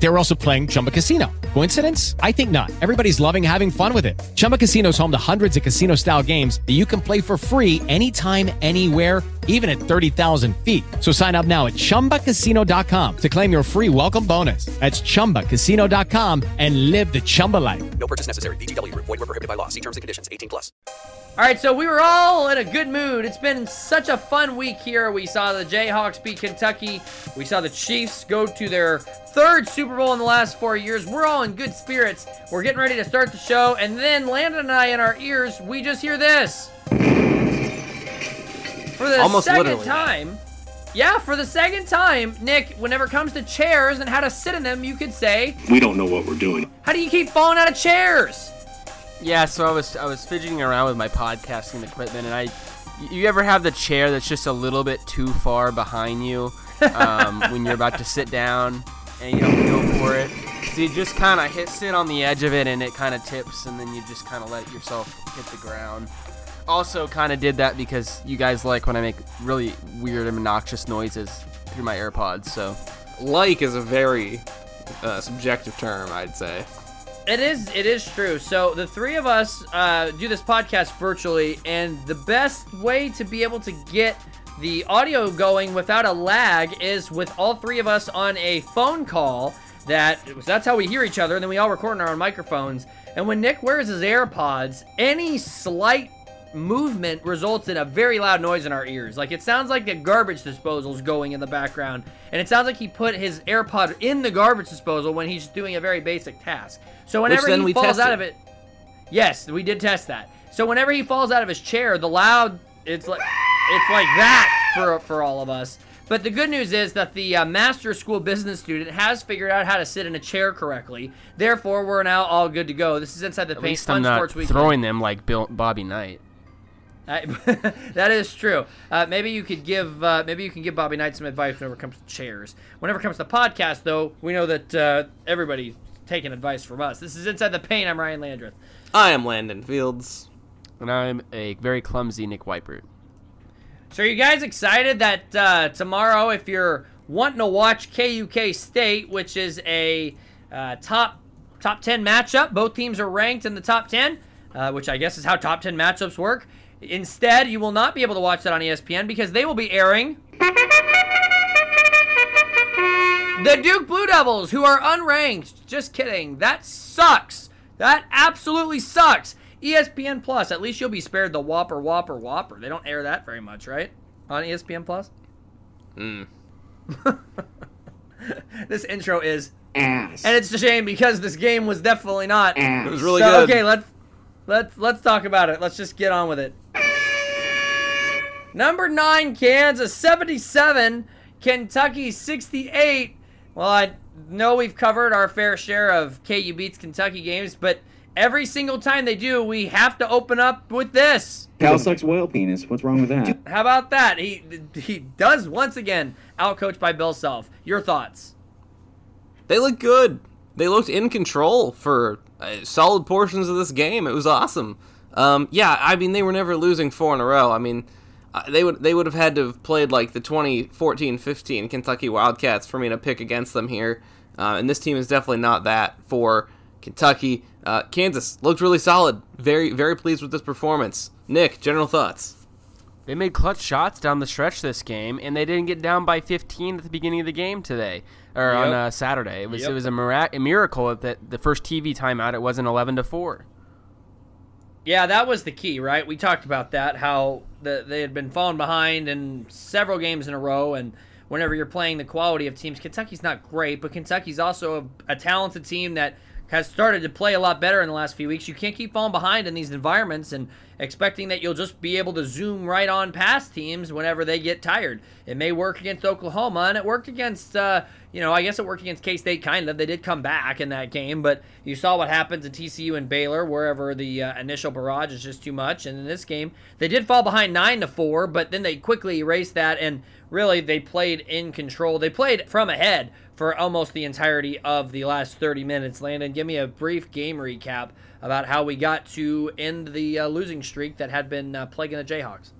They were also playing Chumba Casino. Coincidence? I think not. Everybody's loving having fun with it. Chumba Casino is home to hundreds of casino style games that you can play for free anytime, anywhere, even at 30,000 feet. So sign up now at chumbacasino.com to claim your free welcome bonus. That's chumbacasino.com and live the Chumba life. No purchase necessary. VGW Group. Void were prohibited by law. See terms and conditions. 18 plus. All right, so we were all in a good mood. It's been such a fun week here. We saw the Jayhawks beat Kentucky. We saw the Chiefs go to their third Super Bowl in the last four years. We're all in good spirits. We're getting ready to start the show, and then Landon and I, in our ears, we just hear this. For the Almost second literally. time, yeah, for the second time, Nick, whenever it comes to chairs and how to sit in them, you could say, We don't know what we're doing. How do you keep falling out of chairs? Yeah, so I was I was fidgeting around with my podcasting equipment, and I, you ever have the chair that's just a little bit too far behind you um, when you're about to sit down and you don't feel for it? So you just kind of hit sit on the edge of it, and it kind of tips, and then you just kind of let yourself hit the ground. Also, kind of did that because you guys like when I make really weird and obnoxious noises through my AirPods. So Like is a very uh, subjective term, I'd say. It is. It is true. So the three of us uh, do this podcast virtually, and the best way to be able to get the audio going without a lag is with all three of us on a phone call. That that's how we hear each other, and then we all record on our own microphones. And when Nick wears his AirPods, any slight movement results in a very loud noise in our ears. Like it sounds like the garbage disposal's going in the background, and it sounds like he put his AirPod in the garbage disposal when he's doing a very basic task. So whenever he falls out of it, yes, we did test that. So whenever he falls out of his chair, the loud it's like it's like that for for all of us. But the good news is that the uh, master school business student has figured out how to sit in a chair correctly. Therefore, we're now all good to go. This is inside the at paint least I'm not sports weekend. throwing them like Bill, Bobby Knight. I, that is true. Uh, maybe you could give uh, maybe you can give Bobby Knight some advice whenever it comes to chairs. Whenever it comes to podcast, though, we know that uh, everybody's taking advice from us. This is Inside the Paint. I'm Ryan Landreth. I am Landon Fields. And I'm a very clumsy Nick Weipert. So are you guys excited that uh, tomorrow, if you're wanting to watch KUK State, which is a uh, top top ten matchup, both teams are ranked in the top ten, uh, which I guess is how top ten matchups work. Instead, you will not be able to watch that on ESPN because they will be airing the Duke Blue Devils, who are unranked. Just kidding. That sucks. That absolutely sucks. ESPN Plus. At least you'll be spared the Whopper, Whopper, Whopper. They don't air that very much, right? On ESPN Plus. Mm. this intro is, Ass. and it's a shame because this game was definitely not. It was really so, good. Okay, let's let's let's talk about it. Let's just get on with it. Number nine, Kansas, seventy-seven. Kentucky, sixty-eight. Well, I know we've covered our fair share of KU beats Kentucky games, but every single time they do, we have to open up with this. Cal sucks whale penis. What's wrong with that? How about that? He he does once again outcoached by Bill Self. Your thoughts? They look good. They looked in control for uh, solid portions of this game. It was awesome. Um, yeah, I mean they were never losing four in a row. I mean uh, they would they would have had to have played like the 2014-15 Kentucky Wildcats for me to pick against them here. Uh, and this team is definitely not that for Kentucky. Uh, Kansas looked really solid. Very very pleased with this performance. Nick, general thoughts. They made clutch shots down the stretch this game, and they didn't get down by 15 at the beginning of the game today or on uh, Saturday. It was Yep. it was a, mirac- a miracle that the first TV timeout it wasn't 11 to four. Yeah, that was the key, right? We talked about that, how the, they had been falling behind in several games in a row, and whenever you're playing the quality of teams, Kentucky's not great, but Kentucky's also a, a talented team that has started to play a lot better in the last few weeks. You can't keep falling behind in these environments and expecting that you'll just be able to zoom right on past teams whenever they get tired. It may work against Oklahoma, and it worked against, uh, you know, I guess it worked against K State kind of. They did come back in that game, but you saw what happened to TCU and Baylor, wherever the uh, initial barrage is just too much. And in this game, they did fall behind nine to four, but then they quickly erased that and really they played in control. They played from ahead for almost the entirety of the last 30 minutes. Landon, give me a brief game recap about how we got to end the uh, losing streak that had been uh, plaguing the Jayhawks.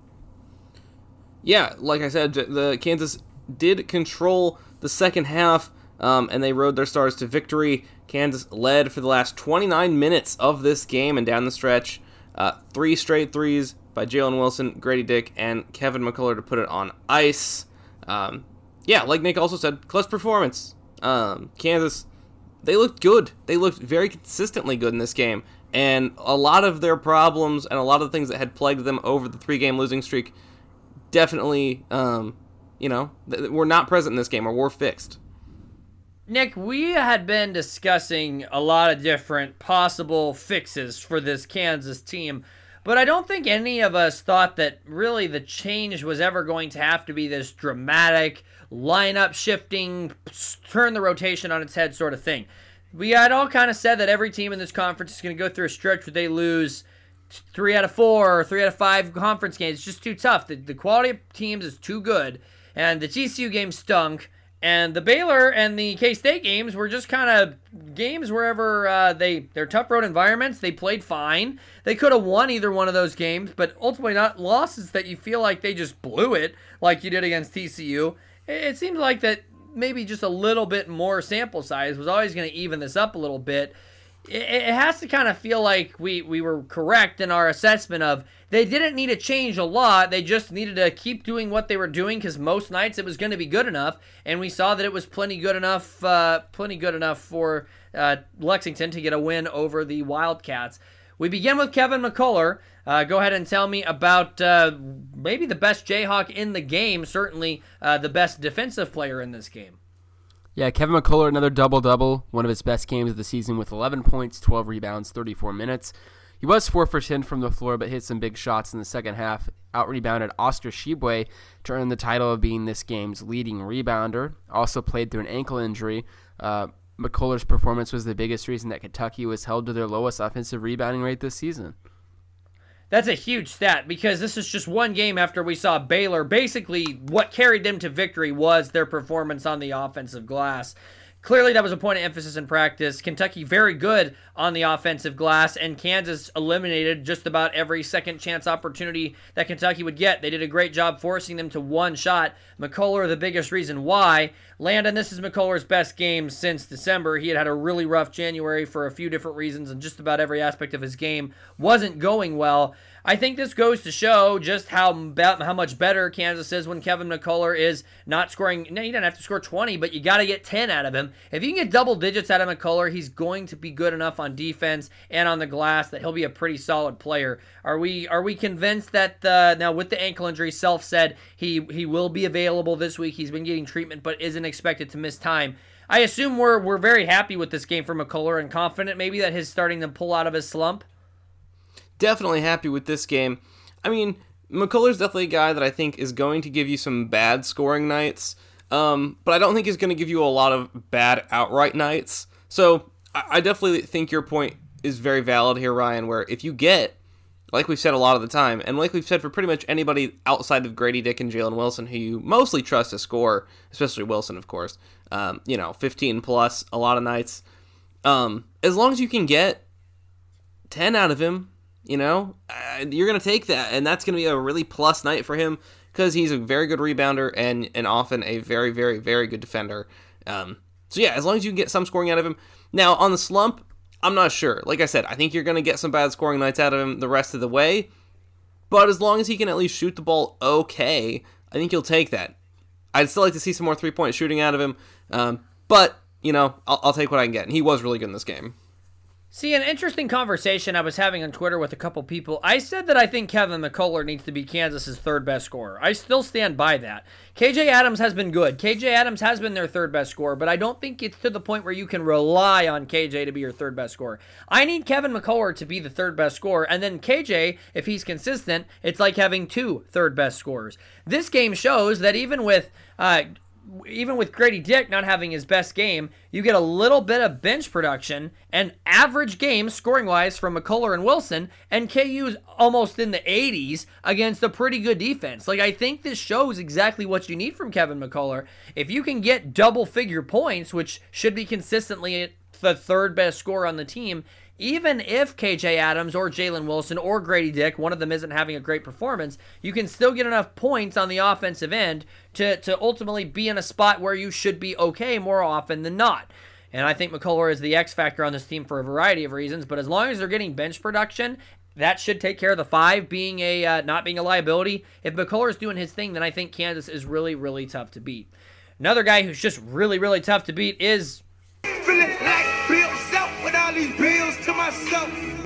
Yeah, like I said, the Kansas did control the second half, um, and they rode their stars to victory. Kansas led for the last 29 minutes of this game and down the stretch. Uh, three straight threes by Jalen Wilson, Grady Dick, and Kevin McCullar to put it on ice. Um, yeah, like Nick also said, clutch performance. Um, Kansas, they looked good. They looked very consistently good in this game. And a lot of their problems and a lot of the things that had plagued them over the three game losing streak definitely, um, you know, th- were not present in this game or were fixed. Nick, we had been discussing a lot of different possible fixes for this Kansas team, but I don't think any of us thought that really the change was ever going to have to be this dramatic lineup shifting, turn the rotation on its head sort of thing. We had all kind of said that every team in this conference is going to go through a stretch where they lose three out of four or three out of five conference games. It's just too tough. The, the quality of teams is too good. And the TCU game stunk. And the Baylor and the K State games were just kind of games wherever uh, they they're tough road environments. They played fine. They could have won either one of those games, but ultimately not losses that you feel like they just blew it like you did against TCU. It, it seems like that maybe just a little bit more sample size was always going to even this up a little bit it, has to kind of feel like we, we were correct in our assessment of they didn't need to change a lot. They just needed to keep doing what they were doing because most nights it was going to be good enough, and we saw that it was plenty good enough, uh, plenty good enough for uh, Lexington to get a win over the Wildcats. We begin with Kevin McCullar. Uh, go ahead and tell me about uh, maybe the best Jayhawk in the game, certainly uh, the best defensive player in this game. Yeah, Kevin McCullar, another double double, one of his best games of the season with 11 points, 12 rebounds, 34 minutes. He was 4 for 10 from the floor, but hit some big shots in the second half. Out rebounded Oscar Tshiebwe to earn the title of being this game's leading rebounder. Also played through an ankle injury. Uh, McCullar's performance was the biggest reason that Kentucky was held to their lowest offensive rebounding rate this season. That's a huge stat because this is just one game after we saw Baylor. Basically, what carried them to victory was their performance on the offensive glass. Clearly, that was a point of emphasis in practice. Kentucky very good on the offensive glass, and Kansas eliminated just about every second chance opportunity that Kentucky would get. They did a great job forcing them to one shot. McCullar, the biggest reason why. Landon, this is McCullar's best game since December. He had had a really rough January for a few different reasons, and just about every aspect of his game wasn't going well. I think this goes to show just how how much better Kansas is when Kevin McCullar is not scoring. No, you don't have to score 20, but you got to get 10 out of him. If you can get double digits out of McCullar, he's going to be good enough on defense and on the glass that he'll be a pretty solid player. Are we are we convinced that uh, now with the ankle injury, Self said he he will be available this week. He's been getting treatment, but isn't expected to miss time. I assume we're we're very happy with this game for McCullar and confident maybe that he's starting to pull out of his slump definitely happy with this game. I mean, McCullar's definitely a guy that I think is going to give you some bad scoring nights, um, but I don't think he's going to give you a lot of bad outright nights. So I definitely think your point is very valid here, Ryan, where if you get, like we've said a lot of the time, and like we've said for pretty much anybody outside of Grady Dick and Jalen Wilson, who you mostly trust to score, especially Wilson, of course, um, you know, 15 plus a lot of nights. Um, as long as you can get 10 out of him, you know, uh, you're going to take that, and that's going to be a really plus night for him because he's a very good rebounder and and often a very very very good defender. Um, so yeah, as long as you can get some scoring out of him. Now on the slump, I'm not sure. Like I said, I think you're going to get some bad scoring nights out of him the rest of the way. But as long as he can at least shoot the ball okay, I think you'll take that. I'd still like to see some more three point shooting out of him. Um, but, you know, I'll, I'll take what I can get. And he was really good in this game. See, an interesting conversation I was having on Twitter with a couple people. I said that I think Kevin McCullar needs to be Kansas's third best scorer. I still stand by that. KJ Adams has been good. KJ Adams has been their third best scorer, but I don't think it's to the point where you can rely on KJ to be your third best scorer. I need Kevin McCullar to be the third best scorer, and then KJ, if he's consistent, it's like having two third best scorers. This game shows that even with uh, even with Grady Dick not having his best game, you get a little bit of bench production and average game scoring wise from McCullar and Wilson, and KU's almost in the 80s against a pretty good defense. Like, I think this shows exactly what you need from Kevin McCullar. If you can get double figure points, which should be consistently the third best scorer on the team, even if KJ Adams or Jalen Wilson or Grady Dick, one of them isn't having a great performance, you can still get enough points on the offensive end to, to ultimately be in a spot where you should be okay more often than not. And I think McCullar is the X factor on this team for a variety of reasons. But as long as they're getting bench production, that should take care of the five being a uh, not being a liability. If McCullar is doing his thing, then I think Kansas is really really tough to beat. Another guy who's just really really tough to beat is Feeling like with all these.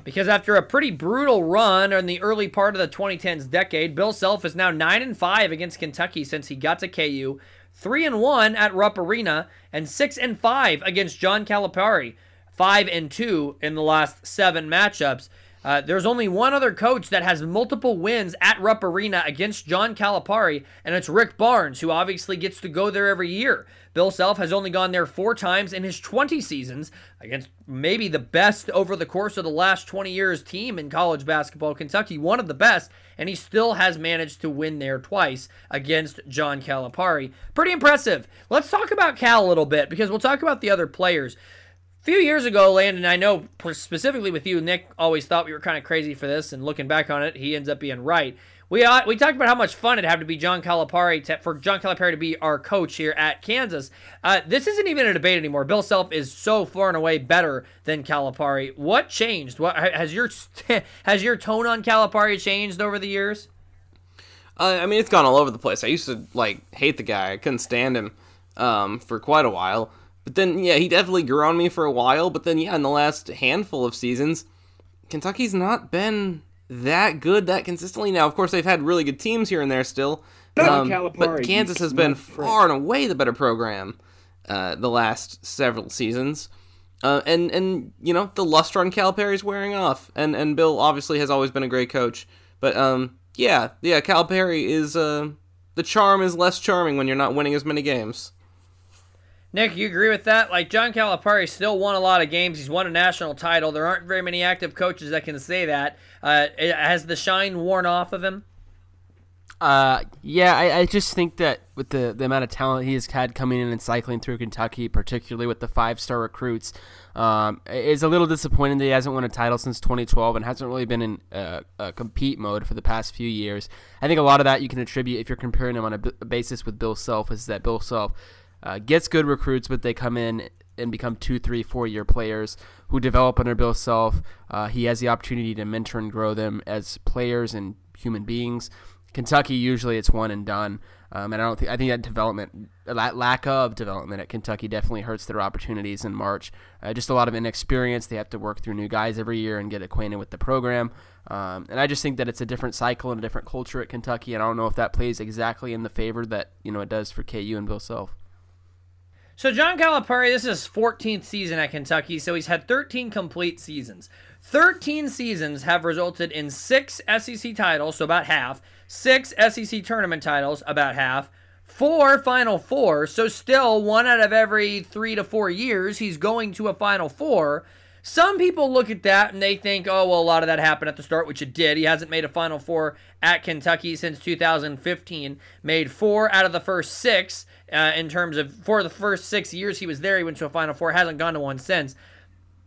Because after a pretty brutal run in the early part of the 2010s decade, Bill Self is now 9 and 5 against Kentucky since he got to KU, 3 and 1 at Rupp Arena, and 6 and 5 against John Calipari, 5 and 2 in the last 7 matchups. Uh, there's only one other coach that has multiple wins at Rupp Arena against John Calipari, and it's Rick Barnes, who obviously gets to go there every year. Bill Self has only gone there four times in his 20 seasons against maybe the best over the course of the last 20 years team in college basketball, Kentucky, one of the best, and he still has managed to win there twice against John Calipari. Pretty impressive. Let's talk about Cal a little bit because we'll talk about the other players few years ago, Landon, I know specifically with you, Nick always thought we were kind of crazy for this, and looking back on it, he ends up being right. We uh, we talked about how much fun it'd have to be John Calipari to, for John Calipari to be our coach here at Kansas. Uh, this isn't even a debate anymore. Bill Self is so far and away better than Calipari. What changed? What has your has your tone on Calipari changed over the years? Uh, I mean, it's gone all over the place. I used to like hate the guy. I couldn't stand him um, for quite a while. But then, yeah, he definitely grew on me for a while. But then, yeah, in the last handful of seasons, Kentucky's not been that good that consistently. Now, of course, they've had really good teams here and there still. Um, but Kansas has been far and away the better program uh, the last several seasons. Uh, and and you know the luster on Calipari is wearing off, and and Bill obviously has always been a great coach, but um yeah yeah Calipari is uh the charm is less charming when you're not winning as many games. Nick, you agree with that? Like John Calipari still won a lot of games. He's won a national title. There aren't very many active coaches that can say that. Uh, has the shine worn off of him? Uh, yeah, I, I just think that with the, the amount of talent he has had coming in and cycling through Kentucky, particularly with the five star recruits, um, it's a little disappointing that he hasn't won a title since 2012 and hasn't really been in uh, a compete mode for the past few years. I think a lot of that you can attribute if you're comparing him on a, basis with Bill Self is that Bill Self uh, gets good recruits, but they come in and become two, three, four year players who develop under Bill Self. Uh, he has the opportunity to mentor and grow them as players and human beings. Kentucky usually it's one and done, um, and I don't think I think that development, that lack of development at Kentucky definitely hurts their opportunities in March. Uh, just a lot of inexperience. They have to work through new guys every year and get acquainted with the program. Um, and I just think that it's a different cycle and a different culture at Kentucky, and I don't know if that plays exactly in the favor that you know it does for KU and Bill Self. So John Calipari, this is his 14th season at Kentucky, so he's had 13 complete seasons. 13 seasons have resulted in six SEC titles, so about half, six SEC tournament titles, about half, four Final Four, so still one out of every three to four years he's going to a Final Four. Some people look at that and they think, oh, well, a lot of that happened at the start, which it did. He hasn't made a Final Four at Kentucky since 2015, made four out of the first six uh, in terms of for the first six years he was there, he went to a Final Four, hasn't gone to one since.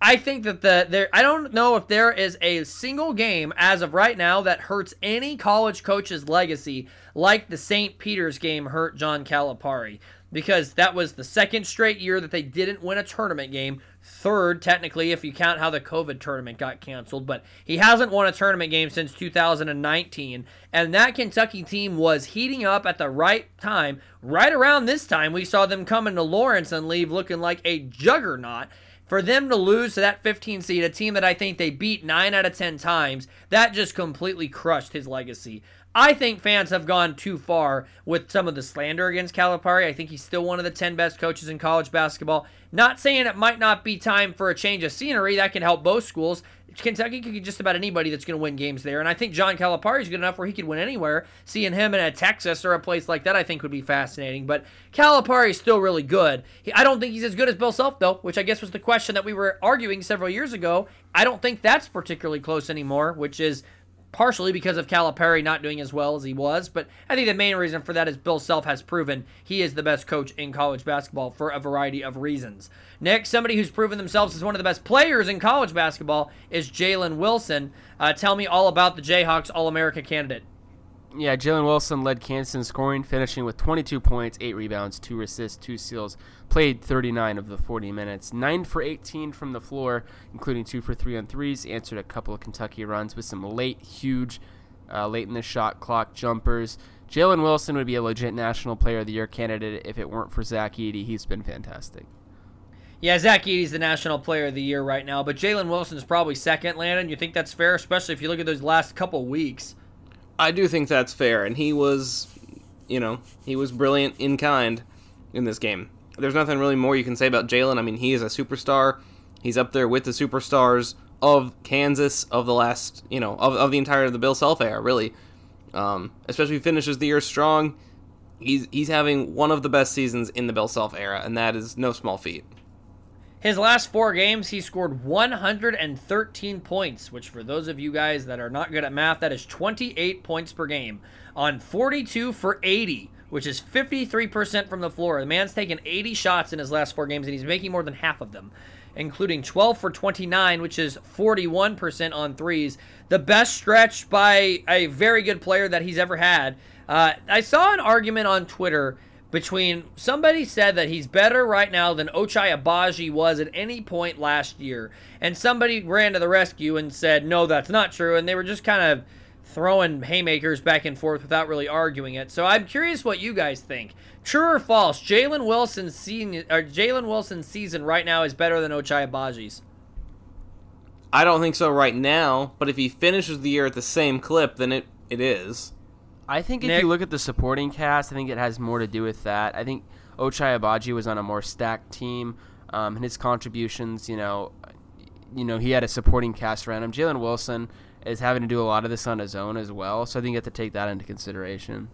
I think that the there I don't know if there is a single game as of right now that hurts any college coach's legacy like the St. Peter's game hurt John Calipari because that was the second straight year that they didn't win a tournament game. Third, technically, if you count how the COVID tournament got canceled, but he hasn't won a tournament game since 2019. And that Kentucky team was heating up at the right time. Right around this time, we saw them come into Lawrence and leave looking like a juggernaut. For them to lose to that 15 seed, a team that I think they beat 9 out of 10 times, that just completely crushed his legacy. I think fans have gone too far with some of the slander against Calipari. I think he's still one of the 10 best coaches in college basketball. Not saying it might not be time for a change of scenery. That can help both schools. Kentucky could get just about anybody that's going to win games there. And I think John Calipari is good enough where he could win anywhere. Seeing him in a Texas or a place like that, I think would be fascinating. But Calipari is still really good. He, I don't think he's as good as Bill Self, though, which I guess was the question that we were arguing several years ago. I don't think that's particularly close anymore, which is partially because of Calipari not doing as well as he was. But I think the main reason for that is Bill Self has proven he is the best coach in college basketball for a variety of reasons. Next, somebody who's proven themselves as one of the best players in college basketball is Jalen Wilson. Uh, tell me all about the Jayhawks All America candidate. Yeah, Jalen Wilson led Kansas in scoring, finishing with 22 points, 8 rebounds, 2 assists, 2 steals. Played 39 of the 40 minutes. 9 for 18 from the floor, including 2 for 3 on threes. Answered a couple of Kentucky runs with some late, huge, uh, late in the shot clock jumpers. Jalen Wilson would be a legit National Player of the Year candidate if it weren't for Zach Edey. He's been fantastic. Yeah, Zach Edey's the National Player of the Year right now, but Jalen Wilson's probably second, Landon. You think that's fair, especially if you look at those last couple weeks? I do think that's fair, and he was, you know, he was brilliant in kind in this game. There's nothing really more you can say about Jalen. I mean, he is a superstar. He's up there with the superstars of Kansas of the last, you know, of, of the entire of the Bill Self era, really. Um, especially finishes the year strong. He's he's having one of the best seasons in the Bill Self era, and that is no small feat. His last four games, he scored 113 points, which for those of you guys that are not good at math, that is 28 points per game on 42 for 80, which is 53% from the floor. The man's taken 80 shots in his last four games, and he's making more than half of them, including 12 for 29, which is 41% on threes. The best stretch by a very good player that he's ever had. Uh, I saw an argument on Twitter between somebody said that he's better right now than Ochai Agbaji was at any point last year, and somebody ran to the rescue and said, no, that's not true, and they were just kind of throwing haymakers back and forth without really arguing it. So I'm curious what you guys think. True or false? Jalen Wilson's season, or Jalen Wilson's season right now is better than Ochai Agbaji's. I don't think so right now, but if he finishes the year at the same clip, then it, it is. I think if Nick? you look at the supporting cast, I think it has more to do with that. I think Ochai Agbaji was on a more stacked team, um, and his contributions, you know, you know, he had a supporting cast around him. Jalen Wilson is having to do a lot of this on his own as well, so I think you have to take that into consideration.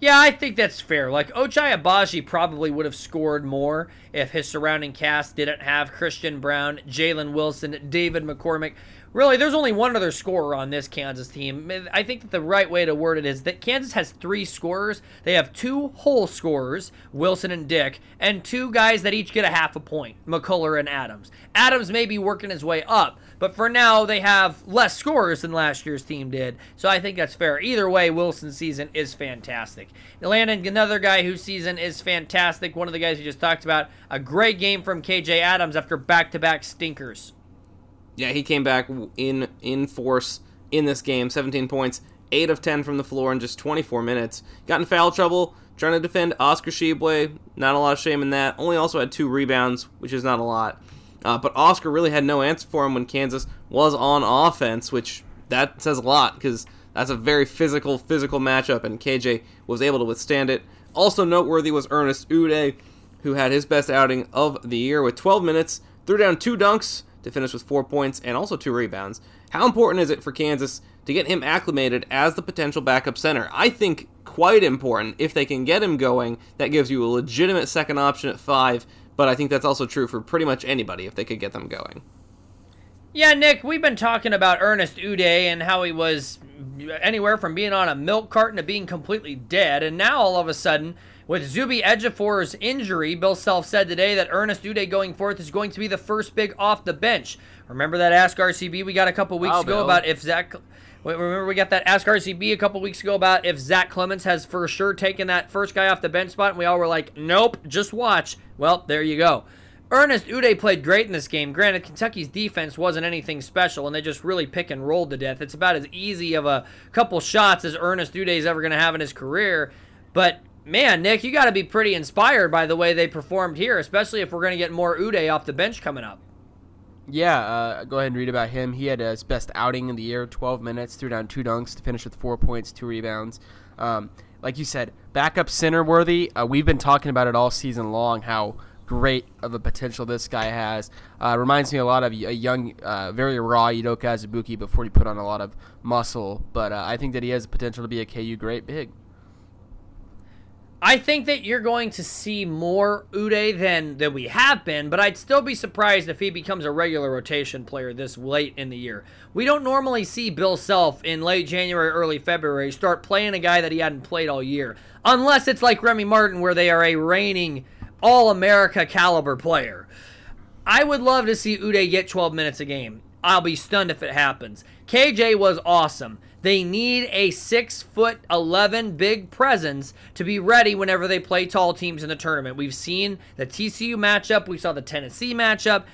Yeah, I think that's fair. Like Ochai Agbaji probably would have scored more if his surrounding cast didn't have Christian Braun, Jalen Wilson, David McCormack. Really, there's only one other scorer on this Kansas team. I think that the right way to word it is that Kansas has three scorers. They have two whole scorers, Wilson and Dick, and two guys that each get a half a point, McCullar and Adams. Adams may be working his way up, but for now they have less scorers than last year's team did. So I think that's fair. Either way, Wilson's season is fantastic. Landon, another guy whose season is fantastic. One of the guys we just talked about. A great game from KJ Adams after back-to-back stinkers. Yeah, he came back in in force in this game. 17 points, 8 of 10 from the floor in just 24 minutes. Got in foul trouble trying to defend Oscar Tshiebwe. Not a lot of shame in that. Only also had two rebounds, which is not a lot. Uh, but Oscar really had no answer for him when Kansas was on offense, which that says a lot because that's a very physical, physical matchup, and KJ was able to withstand it. Also noteworthy was Ernest Udeh, who had his best outing of the year with 12 minutes, threw down two dunks to finish with four points and also two rebounds. How important is it for Kansas to get him acclimated as the potential backup center? I think quite important. If they can get him going, that gives you a legitimate second option at five, but I think that's also true for pretty much anybody if they could get them going. Yeah, Nick, we've been talking about Ernest Udeh and how he was anywhere from being on a milk carton to being completely dead, and now all of a sudden, with Zuby Ejiofor's injury, Bill Self said today that Ernest Udeh going forth is going to be the first big off the bench. Remember that Ask RCB we got a couple weeks Wow, ago Bill. about if Zach. Remember we got that Ask RCB a couple weeks ago about if Zach Clemence has for sure taken that first guy off the bench spot, and we all were like, nope, just watch. Well, there you go. Ernest Udeh played great in this game. Granted, Kentucky's defense wasn't anything special, and they just really pick and rolled to death. It's about as easy of a couple shots as Ernest Udeh's ever going to have in his career. But man, Nick, you got to be pretty inspired by the way they performed here, especially if we're going to get more Udeh off the bench coming up. Yeah, uh, go ahead and read about him. He had his best outing in the year, 12 minutes, threw down two dunks to finish with four points, two rebounds. Um, like you said, backup center worthy. Uh, we've been talking about it all season long how great of a potential this guy has. Uh, reminds me a lot of a young, uh, very raw Udoka Azubuike before he put on a lot of muscle. But uh, I think that he has the potential to be a KU great big. I think that you're going to see more Udeh than than we have been, but I'd still be surprised if he becomes a regular rotation player this late in the year. We don't normally see Bill Self in late January, early February start playing a guy that he hadn't played all year, unless it's like Remy Martin, where they are a reigning All America caliber player. I would love to see Udeh get 12 minutes a game. I'll be stunned if it happens. KJ was awesome. They need a six foot eleven big presence to be ready whenever they play tall teams in the tournament. We've seen the TCU matchup, we saw the Tennessee matchup.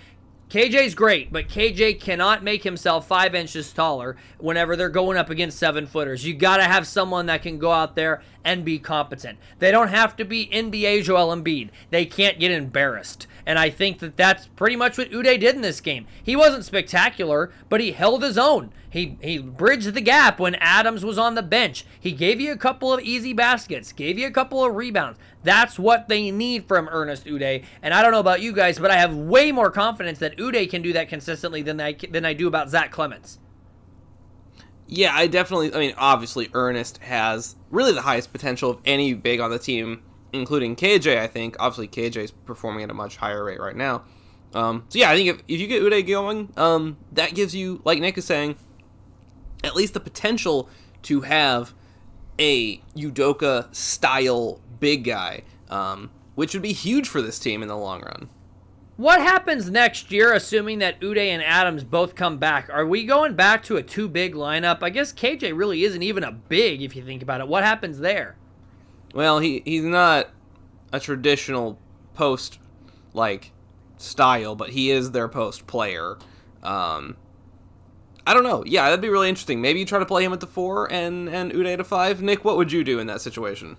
KJ's great, but KJ cannot make himself five inches taller whenever they're going up against seven footers. You got to have someone that can go out there and be competent. They don't have to be NBA Joel Embiid. They can't get embarrassed. And I think that that's pretty much what Udeh did in this game. He wasn't spectacular, but he held his own. He he bridged the gap when Adams was on the bench. He gave you a couple of easy baskets, gave you a couple of rebounds. That's what they need from Ernest Udeh. And I don't know about you guys, but I have way more confidence that Udeh can do that consistently than I than I do about Zach Clemence. Yeah, I definitely. I mean, obviously, Ernest has really the highest potential of any big on the team, including KJ. I think obviously KJ is performing at a much higher rate right now. Um, so yeah, I think if, if you get Udeh going, um, that gives you, like Nick is saying, at least the potential to have a Udoka style big guy, um, which would be huge for this team in the long run. What happens next year, assuming that Udeh and Adams both come back? Are we going back to a two big lineup? I guess KJ really isn't even a big if you think about it. What happens there? Well, he he's not a traditional post like style, but he is their post player. Um, I don't know. Yeah, that'd be really interesting. Maybe you try to play him at the four and and Udeh to five. Nick, what would you do in that situation?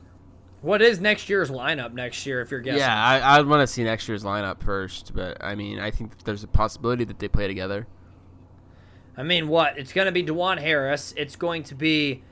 What is next year's lineup next year, if you're guessing? Yeah, I, I'd want to see next year's lineup first, but I mean, I think there's a possibility that they play together. I mean, what? It's going to be Dajuan Harris. It's going to be.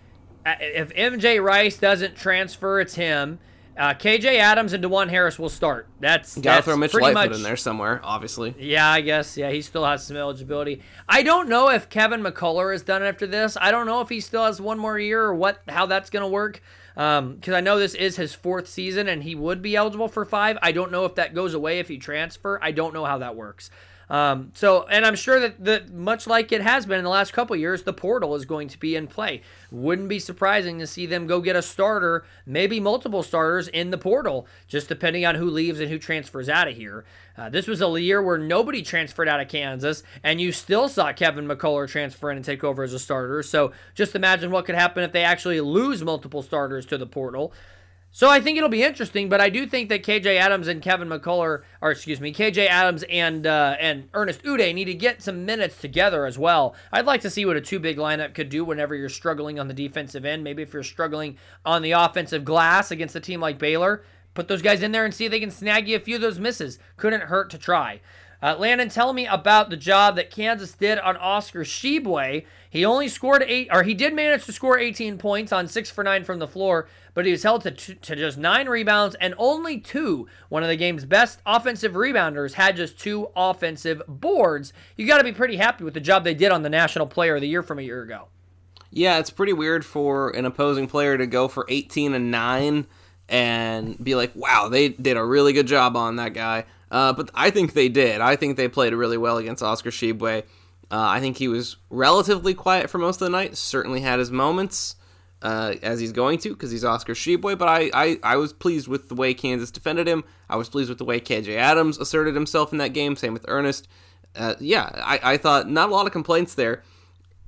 uh, If MJ Rice doesn't transfer, it's him. Uh, KJ Adams and Dajuan Harris will start. That's, Gotta that's throw Mitch pretty Lightfoot much, in there somewhere, obviously. Yeah, I guess. Yeah, he still has some eligibility. I don't know if Kevin McCullar is done after this. I don't know if he still has one more year or what how that's going to work. Because I know this is his fourth season and he would be eligible for five. I don't know if that goes away if he transfer. I don't know how that works. Um, so, and I'm sure that, that much like it has been in the last couple years, the portal is going to be in play. Wouldn't be surprising to see them go get a starter, maybe multiple starters in the portal, just depending on who leaves and who transfers out of here. Uh, this was a year where nobody transferred out of Kansas, and you still saw Kevin McCullar transfer in and take over as a starter. So just imagine what could happen if they actually lose multiple starters to the portal. So I think it'll be interesting, but I do think that KJ Adams and Kevin McCullar, or excuse me, KJ Adams and uh, and Ernest Udeh need to get some minutes together as well. I'd like to see what a two big lineup could do whenever you're struggling on the defensive end. Maybe if you're struggling on the offensive glass against a team like Baylor, put those guys in there and see if they can snag you a few of those misses. Couldn't hurt to try. Uh, Landon, tell me about the job that Kansas did on Oscar Tshiebwe. He only scored eight, or he did manage to score 18 points on six for nine from the floor, but he was held to, t- to just nine rebounds and only two. One of the game's best offensive rebounders had just two offensive boards. You got to be pretty happy with the job they did on the National Player of the Year from a year ago. Yeah, it's pretty weird for an opposing player to go for 18 and 9 and be like, wow, they did a really good job on that guy. Uh, but I think they did. I think they played really well against Oscar Tshiebwe. Uh, I think he was relatively quiet for most of the night. Certainly had his moments, uh, as he's going to, because he's Oscar Tshiebwe. But I, I, I was pleased with the way Kansas defended him. I was pleased with the way KJ Adams asserted himself in that game. Same with Ernest. Uh, yeah, I, I thought not a lot of complaints there.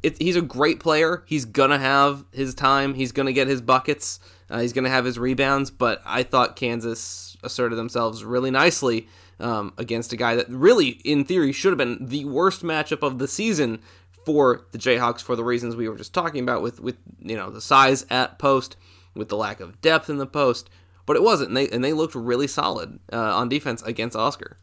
It, he's a great player. He's gonna have his time. He's gonna get his buckets. Uh, he's gonna have his rebounds. But I thought Kansas asserted themselves really nicely um, against a guy that really, in theory, should have been the worst matchup of the season for the Jayhawks for the reasons we were just talking about with with you know the size at post, with the lack of depth in the post. But it wasn't, and they and they looked really solid uh, on defense against Oscar.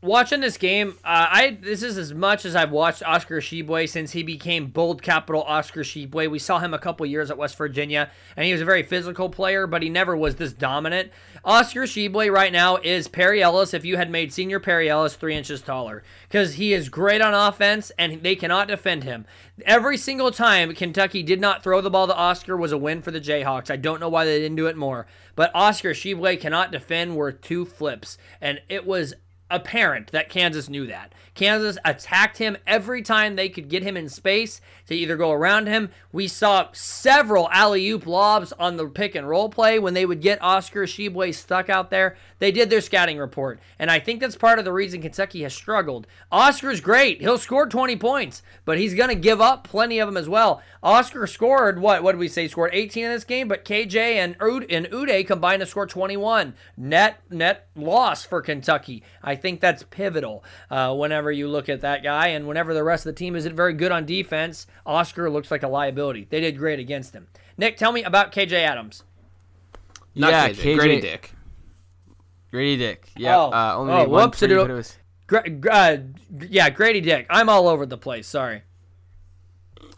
Watching this game, uh, I this is as much as I've watched Oscar Tshiebwe since he became bold capital Oscar Tshiebwe. We saw him a couple years at West Virginia, and he was a very physical player, but he never was this dominant. Oscar Tshiebwe right now is Perry Ellis if you had made senior Perry Ellis three inches taller, because he is great on offense and they cannot defend him. Every single time Kentucky did not throw the ball to Oscar was a win for the Jayhawks. I don't know why they didn't do it more, but Oscar Tshiebwe cannot defend worth two flips, and it was apparent that Kansas knew that. Kansas attacked him every time they could get him in space to either go around him. We saw several alley oop lobs on the pick and roll play when they would get Oscar Tshiebwe stuck out there. They did their scouting report, and I think that's part of the reason Kentucky has struggled. Oscar's great; he'll score 20 points, but he's going to give up plenty of them as well. Oscar scored what? What did we say? Scored 18 in this game, but KJ and Ud and Udeh combined to score 21. Net net loss for Kentucky. I think that's pivotal uh, whenever you look at that guy, and whenever the rest of the team isn't very good on defense. Oscar looks like a liability. They did great against him. Nick, tell me about KJ Adams. Not yeah, KJ, Grady Dick. Grady Dick. Yeah. Oh. Uh, only Oh, one whoops, three, it- but it was Gra- gra- uh, yeah, Grady Dick. I'm all over the place. Sorry.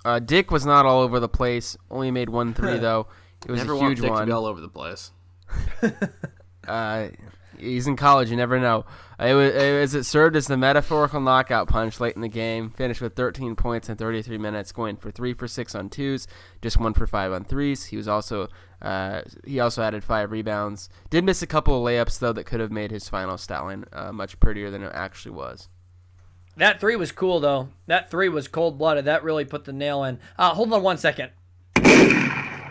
uh, Dick was not all over the place. Only made one three though. It was Never a want huge Dick to one. be all over the place. Uh, he's in college. You never know. It was. It served as the metaphorical knockout punch late in the game. Finished with 13 points in 33 minutes, going for three for six on twos, just one for five on threes. He was also uh, he also added five rebounds. Did miss a couple of layups though that could have made his final stat line uh, much prettier than it actually was. That three was cool though. That three was cold blooded. That really put the nail in. Uh, hold on one second.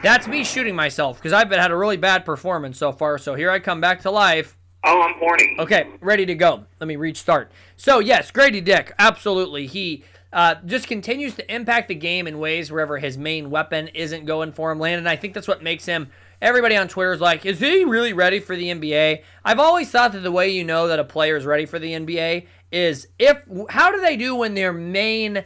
That's me shooting myself because I've been, had a really bad performance so far. So here I come back to life. Oh, I'm horny. Okay, ready to go. Let me restart. So yes, Grady Dick, absolutely. He uh, just continues to impact the game in ways wherever his main weapon isn't going for him. Landon, I think that's what makes him. Everybody on Twitter is like, is he really ready for the NBA? I've always thought that the way you know that a player is ready for the NBA is if how do they do when their main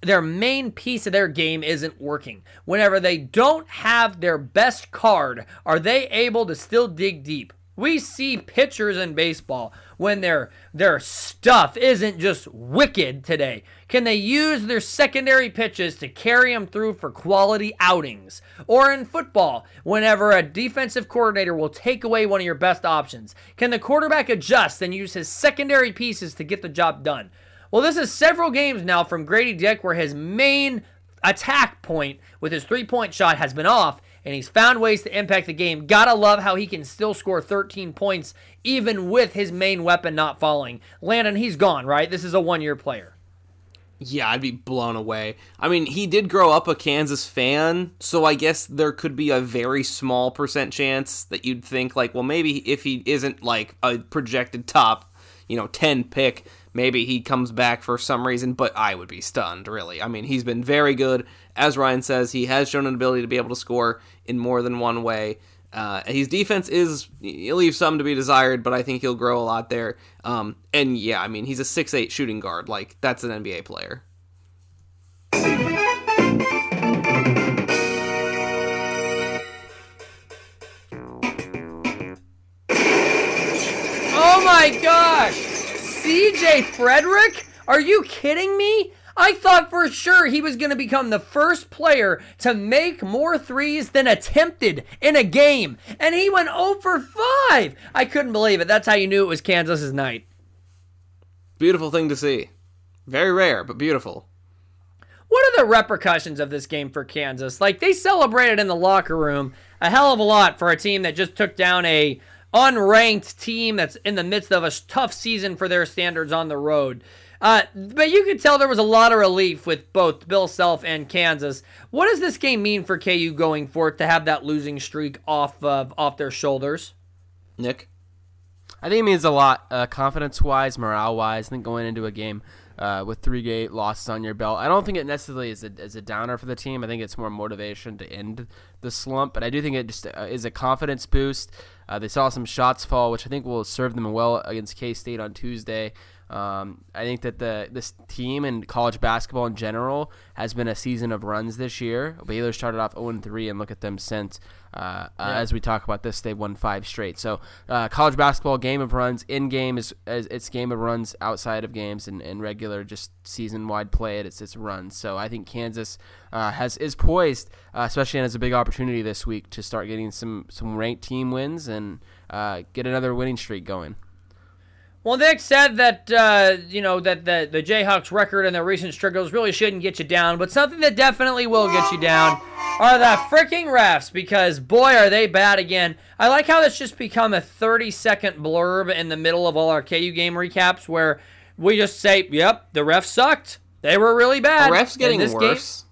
their main piece of their game isn't working. Whenever they don't have their best card, are they able to still dig deep? We see pitchers in baseball when their their stuff isn't just wicked today. Can they use their secondary pitches to carry them through for quality outings? Or in football, whenever a defensive coordinator will take away one of your best options, can the quarterback adjust and use his secondary pieces to get the job done? Well, this is several games now from Grady Dick where his main attack point with his three point shot has been off, and he's found ways to impact the game. Gotta love how he can still score 13 points even with his main weapon not falling. Landon, he's gone, right? This is a one year player. Yeah, I'd be blown away. I mean, he did grow up a Kansas fan, so I guess there could be a very small percent chance that you'd think, like, well, maybe if he isn't like a projected top, you know, 10 pick, maybe he comes back for some reason, but I would be stunned, really. I mean, he's been very good. As Ryan says, he has shown an ability to be able to score in more than one way. Uh, his defense is leaves some to be desired, but I think he'll grow a lot there. Um, and yeah, I mean he's a six eight shooting guard, like that's an NBA player. Oh my gosh! CJ Fredrick? Are you kidding me? I thought for sure he was going to become the first player to make more threes than attempted in a game. And he went 0 for 5. I couldn't believe it. That's how you knew it was Kansas's night. Beautiful thing to see. Very rare, but beautiful. What are the repercussions of this game for Kansas? Like they celebrated in the locker room a hell of a lot for a team that just took down a unranked team that's in the midst of a tough season for their standards on the road. Uh, but you could tell there was a lot of relief with both Bill Self and Kansas. What does this game mean for KU going forth to have that losing streak off of off their shoulders? Nick, I think it means a lot, uh, confidence-wise, morale-wise. I think going into a game uh, with three gate losses on your belt, I don't think it necessarily is a, is a downer for the team. I think it's more motivation to end the slump, but I do think it just uh, is a confidence boost. Uh, they saw some shots fall, which I think will serve them well against K State on Tuesday. Um, I think that the this team and college basketball in general has been a season of runs this year. Baylor started off 0 3, and look at them since. Uh, uh, as we talk about this, they've won five straight. So, uh, college basketball game of runs in game is, is it's game of runs outside of games and, and regular just season wide play. It's it's runs. So I think Kansas uh, has is poised, uh, especially as a big opportunity this week to start getting some some ranked team wins and uh, get another winning streak going. Well, Nick said that uh, you know that the the Jayhawks record and their recent struggles really shouldn't get you down, but something that definitely will get you down are the freaking refs because boy are they bad again. I like how this just become a 30 second blurb in the middle of all our KU game recaps where we just say, "Yep, the refs sucked. They were really bad." The refs getting this game." worse.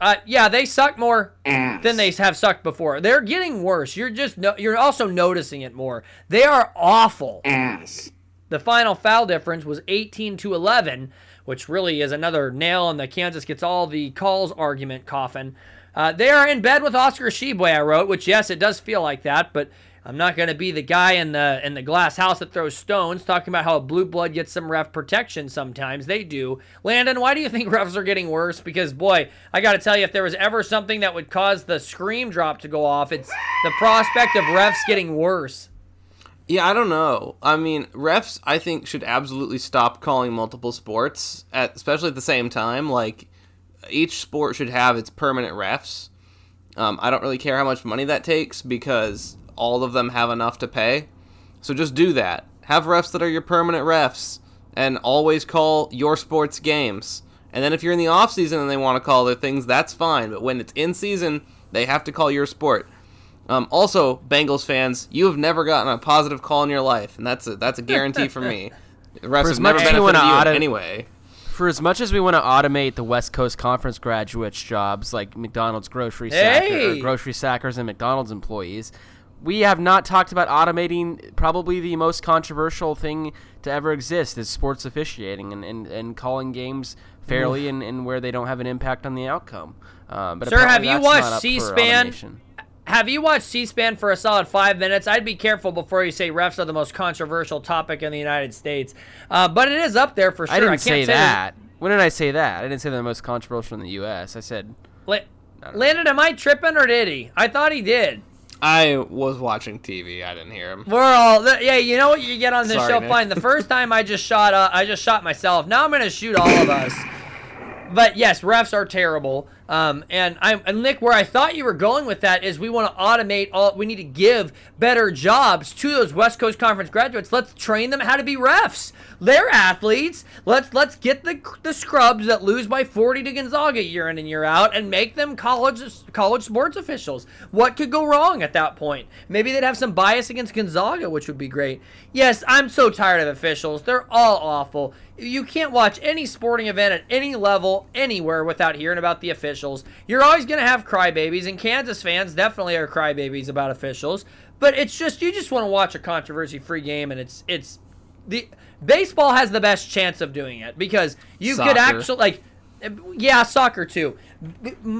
Uh, yeah, they suck more Ass. than they have sucked before. They're getting worse. You're just no, you're also noticing it more. They are awful. Ass. The final foul difference was 18 to 11, which really is another nail in the Kansas gets all the calls argument coffin. Uh, they are in bed with Oscar Tshiebwe, I wrote, which yes, it does feel like that, but I'm not going to be the guy in the in the glass house that throws stones talking about how a blue blood gets some ref protection sometimes. They do. Landon, why do you think refs are getting worse? Because boy, I got to tell you, if there was ever something that would cause the scream drop to go off, it's the prospect of refs getting worse. Yeah, I don't know. I mean, refs, I think, should absolutely stop calling multiple sports, at, especially at the same time. Like, each sport should have its permanent refs. Um, I don't really care how much money that takes because all of them have enough to pay. So just do that. Have refs that are your permanent refs and always call your sports games. And then if you're in the off season and they want to call their things, that's fine. But when it's in season, they have to call your sport. Um, also, Bengals fans, you have never gotten a positive call in your life, and that's a that's a guarantee for me. The refs For have as never much as you benefited wanna you auto- anyway. For as much as we want to automate the West Coast Conference graduates' jobs, like McDonald's grocery Hey! sacker, or grocery sackers and McDonald's employees, we have not talked about automating probably the most controversial thing to ever exist is sports officiating and, and, and calling games fairly and, and where they don't have an impact on the outcome. Uh, but Sir, have you that's watched not up for C-SPAN? Automation. Have you watched C-SPAN for a solid five minutes? I'd be careful before you say refs are the most controversial topic in the United States, uh, but it is up there for sure. I didn't can't say that. that. When did I say that? I didn't say they're the most controversial in the U.S. I said La- Landon, am I tripping or did he? I thought he did. I was watching TV. I didn't hear him. We're all th- yeah. You know what you get on this Sorry, show? Nick. Fine. The first time I just shot, uh, I just shot myself. Now I'm gonna shoot all of us. But yes, refs are terrible. Um, and I'm and Nick, where I thought you were going with that is we want to automate all. We need to give better jobs to those West Coast Conference graduates. Let's train them how to be refs. They're athletes. Let's let's get the the scrubs that lose by 40 to Gonzaga year in and year out and make them college college sports officials. What could go wrong at that point? Maybe they'd have some bias against Gonzaga, which would be great. Yes, I'm so tired of officials. They're all awful. You can't watch any sporting event at any level anywhere without hearing about the officials. You're always going to have crybabies, and Kansas fans definitely are crybabies about officials. But it's just you just want to watch a controversy-free game, and it's it's the baseball has the best chance of doing it because you could actually like yeah soccer too.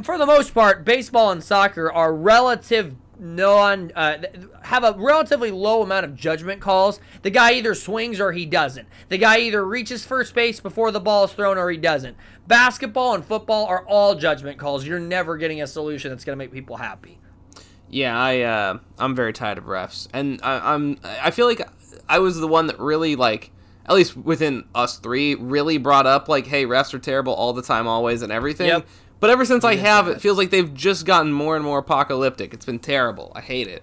For the most part baseball and soccer are relative non uh, have a relatively low amount of judgment calls. The guy either swings or he doesn't. The guy either reaches first base before the ball is thrown or he doesn't. Basketball and football are all judgment calls. You're never getting a solution that's going to make people happy. Yeah, I uh, I'm very tired of refs, and I, I'm I feel like I was the one that really like at least within us three really brought up like, hey, refs are terrible all the time, always, and everything. Yep. But ever since I have, it feels like they've just gotten more and more apocalyptic. It's been terrible. I hate it.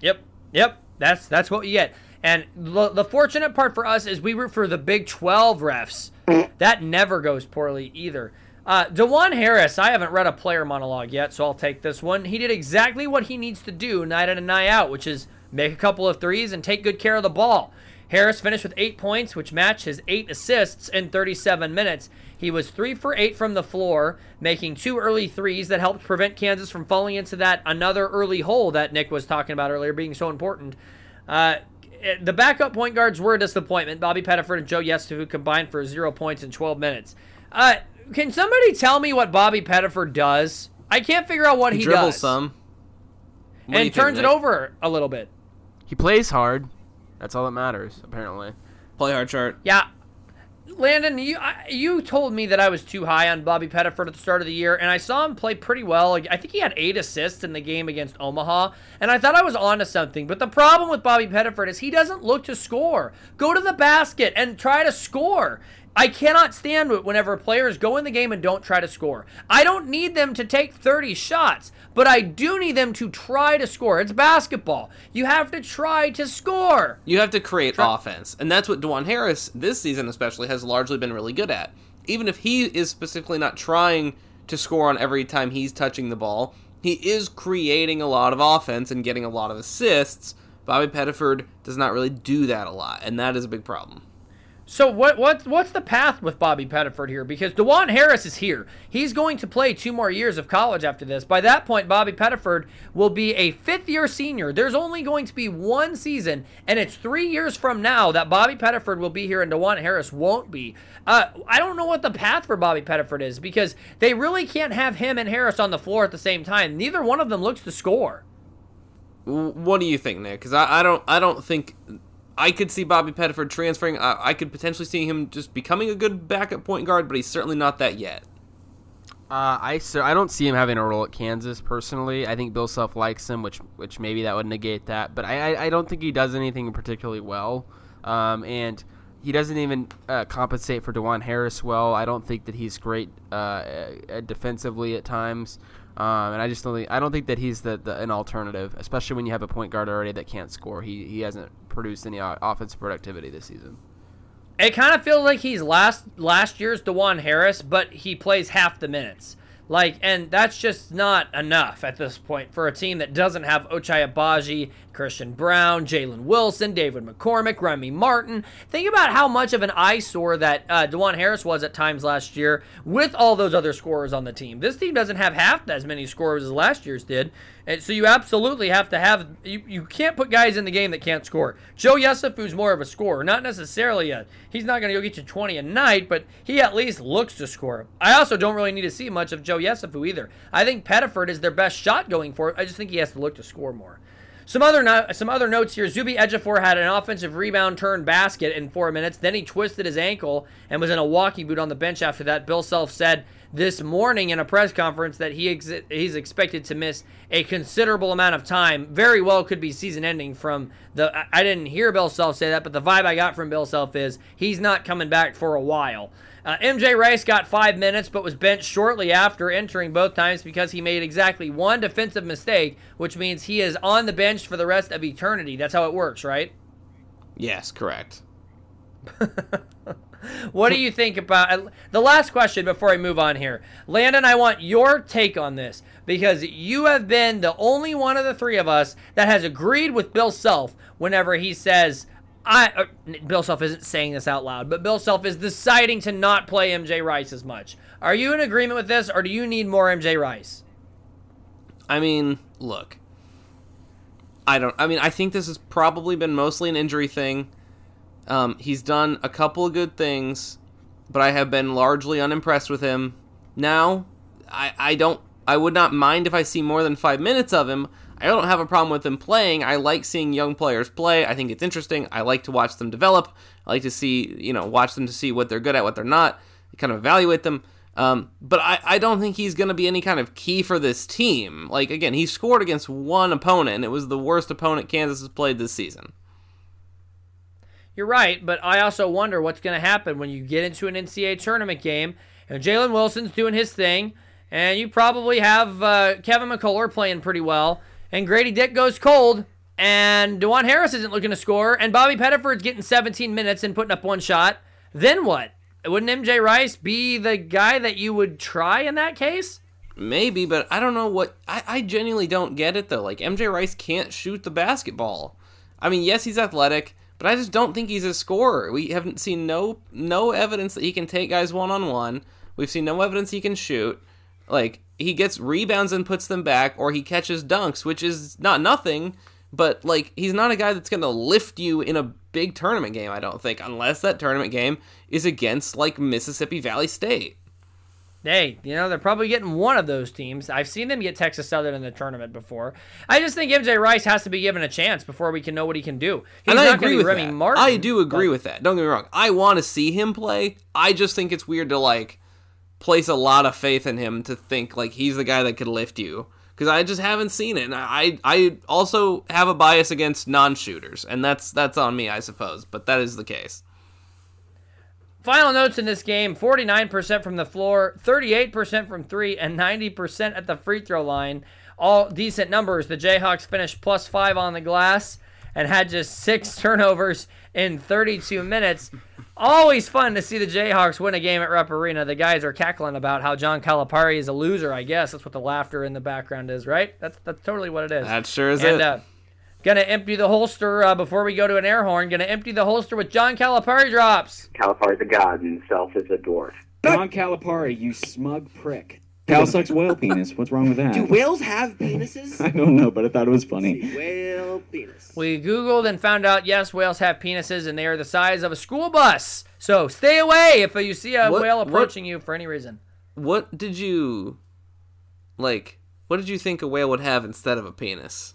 Yep, yep. That's that's what you get. And the, the fortunate part for us is we root for the Big 12 refs. That never goes poorly either. Uh, Dajuan Harris, I haven't read a player monologue yet, so I'll take this one. He did exactly what he needs to do night in and night out, which is make a couple of threes and take good care of the ball. Harris finished with eight points, which matched his eight assists in 37 minutes. He was three for eight from the floor, making two early threes that helped prevent Kansas from falling into that another early hole that Nick was talking about earlier, being so important. Uh, the backup point guards were a disappointment. Bobby Pettiford and Joe Yesufu combined for zero points in 12 minutes. Uh, can somebody tell me what Bobby Pettiford does? I can't figure out what he, Dribbles does. some. What do you and think, turns it over a little bit. he plays hard. That's all that matters, apparently. Play hard chart. Yeah, Landon, you I, you told me that I was too high on Bobby Pettiford at the start of the year, and I saw him play pretty well. I think he had eight assists in the game against Omaha, and I thought I was onto something. But the problem with Bobby Pettiford is he doesn't look to score. Go to the basket and try to score. I cannot stand it whenever players go in the game and don't try to score. I don't need them to take 30 shots, but I do need them to try to score. It's basketball. You have to try to score. You have to create offense, and that's what Dajuan Harris this season especially has largely been really good at. Even if he is specifically not trying to score on every time he's touching the ball, he is creating a lot of offense and getting a lot of assists. Bobby Pettiford does not really do that a lot, and that is a big problem. So what what what's the path with Bobby Pettiford here? Because Dajuan Harris is here. He's going to play two more years of college after this. By that point, Bobby Pettiford will be a fifth year senior. There's only going to be one season, and it's three years from now that Bobby Pettiford will be here and Dajuan Harris won't be. Uh, I don't know what the path for Bobby Pettiford is because they really can't have him and Harris on the floor at the same time. Neither one of them looks to score. What do you think, Nick? Because I, I don't I don't think I could see Bobby Pettiford transferring. I, I could potentially see him just becoming a good backup point guard, but he's certainly not that yet. Uh, I sir, I don't see him having a role at Kansas personally. I think Bill Self likes him, which which maybe that would negate that. But I, I, I don't think he does anything particularly well, um, and he doesn't even uh, compensate for Dajuan Harris well. I don't think that he's great uh, defensively at times, um, and I just don't think I don't think that he's the, the an alternative, especially when you have a point guard already that can't score. He he hasn't produced any o- offensive productivity this season. It kind of feels like he's last last year's Dajuan Harris, but he plays half the minutes. Like, and that's just not enough at this point for a team that doesn't have Ochai Agbaji, Christian Braun, Jalen Wilson, David McCormack, Remy Martin. Think about how much of an eyesore that uh, Dajuan Harris was at times last year with all those other scorers on the team. This team doesn't have half as many scorers as last year's did, and so you absolutely have to have. You, you can't put guys in the game that can't score. Joe Yesufu's more of a scorer, not necessarily a. He's not going to go get you 20 a night, but he at least looks to score. I also don't really need to see much of Joe Yesufu either. I think Pettiford is their best shot going for it. I just think he has to look to score more. Some other no- some other notes here. Zuby Ejiofor had an offensive rebound turn basket in four minutes. Then he twisted his ankle and was in a walking boot on the bench after that. Bill Self said this morning in a press conference that he ex- he's expected to miss a considerable amount of time. Very well could be season ending from the. I- didn't hear Bill Self say that, but the vibe I got from Bill Self is he's not coming back for a while. Uh, MJ Rice got five minutes, but was benched shortly after entering both times because he made exactly one defensive mistake, which means he is on the bench for the rest of eternity. That's how it works, right? Yes, correct. What do you think about uh, the last question before I move on here? Landon, I want your take on this because you have been the only one of the three of us that has agreed with Bill Self whenever he says, I uh, Bill Self isn't saying this out loud, but Bill Self is deciding to not play MJ Rice as much. Are you in agreement with this or do you need more MJ Rice? I mean, look. I don't. I mean, I think this has probably been mostly an injury thing. Um, he's done a couple of good things, but I have been largely unimpressed with him. Now, I, I don't. I would not mind if I see more than five minutes of him. I don't have a problem with him playing. I like seeing young players play. I think it's interesting. I like to watch them develop. I like to see, you know, watch them to see what they're good at, what they're not, kind of evaluate them. Um, but I, I don't think he's going to be any kind of key for this team. Like, again, he scored against one opponent, and it was the worst opponent Kansas has played this season. You're right, but I also wonder what's going to happen when you get into an NCAA tournament game and Jalen Wilson's doing his thing, and you probably have uh, Kevin McCullar playing pretty well, and Grady Dick goes cold, and Dajuan Harris isn't looking to score, and Bobby Pettiford's getting 17 minutes and putting up one shot. Then what? Wouldn't MJ Rice be the guy that you would try in that case? Maybe, but I don't know what. I, I genuinely don't get it, though. Like, MJ Rice can't shoot the basketball. I mean, yes, he's athletic, but I just don't think he's a scorer. We haven't seen no no evidence that he can take guys one on one. We've seen no evidence he can shoot. Like he gets rebounds and puts them back, or he catches dunks, which is not nothing. But like he's not a guy that's gonna lift you in a big tournament game. I don't think, unless that tournament game is against like Mississippi Valley State. Hey, you know, they're probably getting one of those teams. I've seen them get Texas Southern in the tournament before. I just think MJ Rice has to be given a chance before we can know what he can do. He's and I agree with Remy that. Martin, I do agree but- with that. Don't get me wrong. I want to see him play. I just think it's weird to like place a lot of faith in him to think like he's the guy that could lift you because I just haven't seen it. And I I also have a bias against non-shooters, and that's that's on me, I suppose. But that is the case. Final notes in this game 49% from the floor, 38% from three, and 90% at the free throw line. All decent numbers. The Jayhawks finished plus five on the glass and had just six turnovers in 32 minutes. Always fun to see the Jayhawks win a game at Rupp Arena. The guys are cackling about how John Calipari is a loser, I guess. That's what the laughter in the background is, right? That's, that's totally what it is. That sure is and, it. Uh, gonna empty the holster uh, before we go to an air horn. Gonna empty the holster with John Calipari drops. Calipari's a god and himself is a dwarf. John Calipari, you smug prick. Cal sucks whale penis. What's wrong with that? Do whales have penises? I don't know, but I thought it was funny. Whale penis. We Googled and found out yes, whales have penises and they are the size of a school bus. So stay away if you see a What- whale what- approaching you for any reason. What did you like? What did you think a whale would have instead of a penis?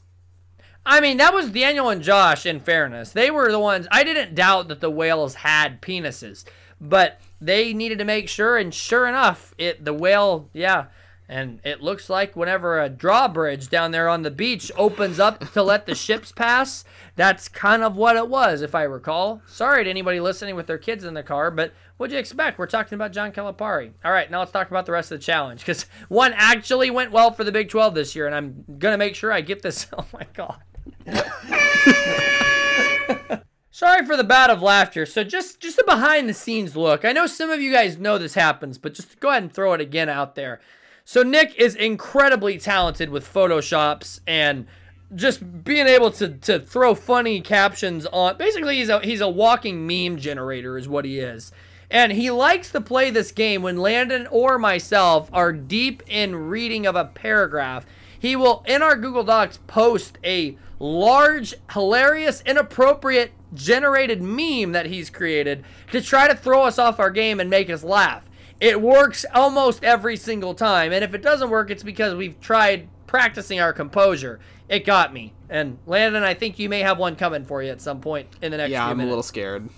I mean, that was Daniel and Josh, in fairness. They were the ones, I didn't doubt that the whales had penises, but they needed to make sure, and sure enough, it the whale, yeah. And it looks like whenever a drawbridge down there on the beach opens up to let the ships pass, that's kind of what it was, if I recall. Sorry to anybody listening with their kids in the car, but what'd you expect? We're talking about John Calipari. All right, now let's talk about the rest of the challenge, because one actually went well for the Big 12 this year, and I'm going to make sure I get this. Oh my God. Sorry for the bout of laughter. So just just a behind the scenes look. I know some of you guys know this happens, but just go ahead and throw it again out there. So Nick is incredibly talented with photoshops and just being able to to throw funny captions on. Basically, he's a he's a walking meme generator is what he is. And he likes to play this game when Landon or myself are deep in reading of a paragraph. He will in our Google Docs post a large, hilarious, inappropriate generated meme that he's created to try to throw us off our game and make us laugh. It works almost every single time, and if it doesn't work, it's because we've tried practicing our composure. It got me. And Landon, I think you may have one coming for you at some point in the next Yeah, I'm minutes. a little scared.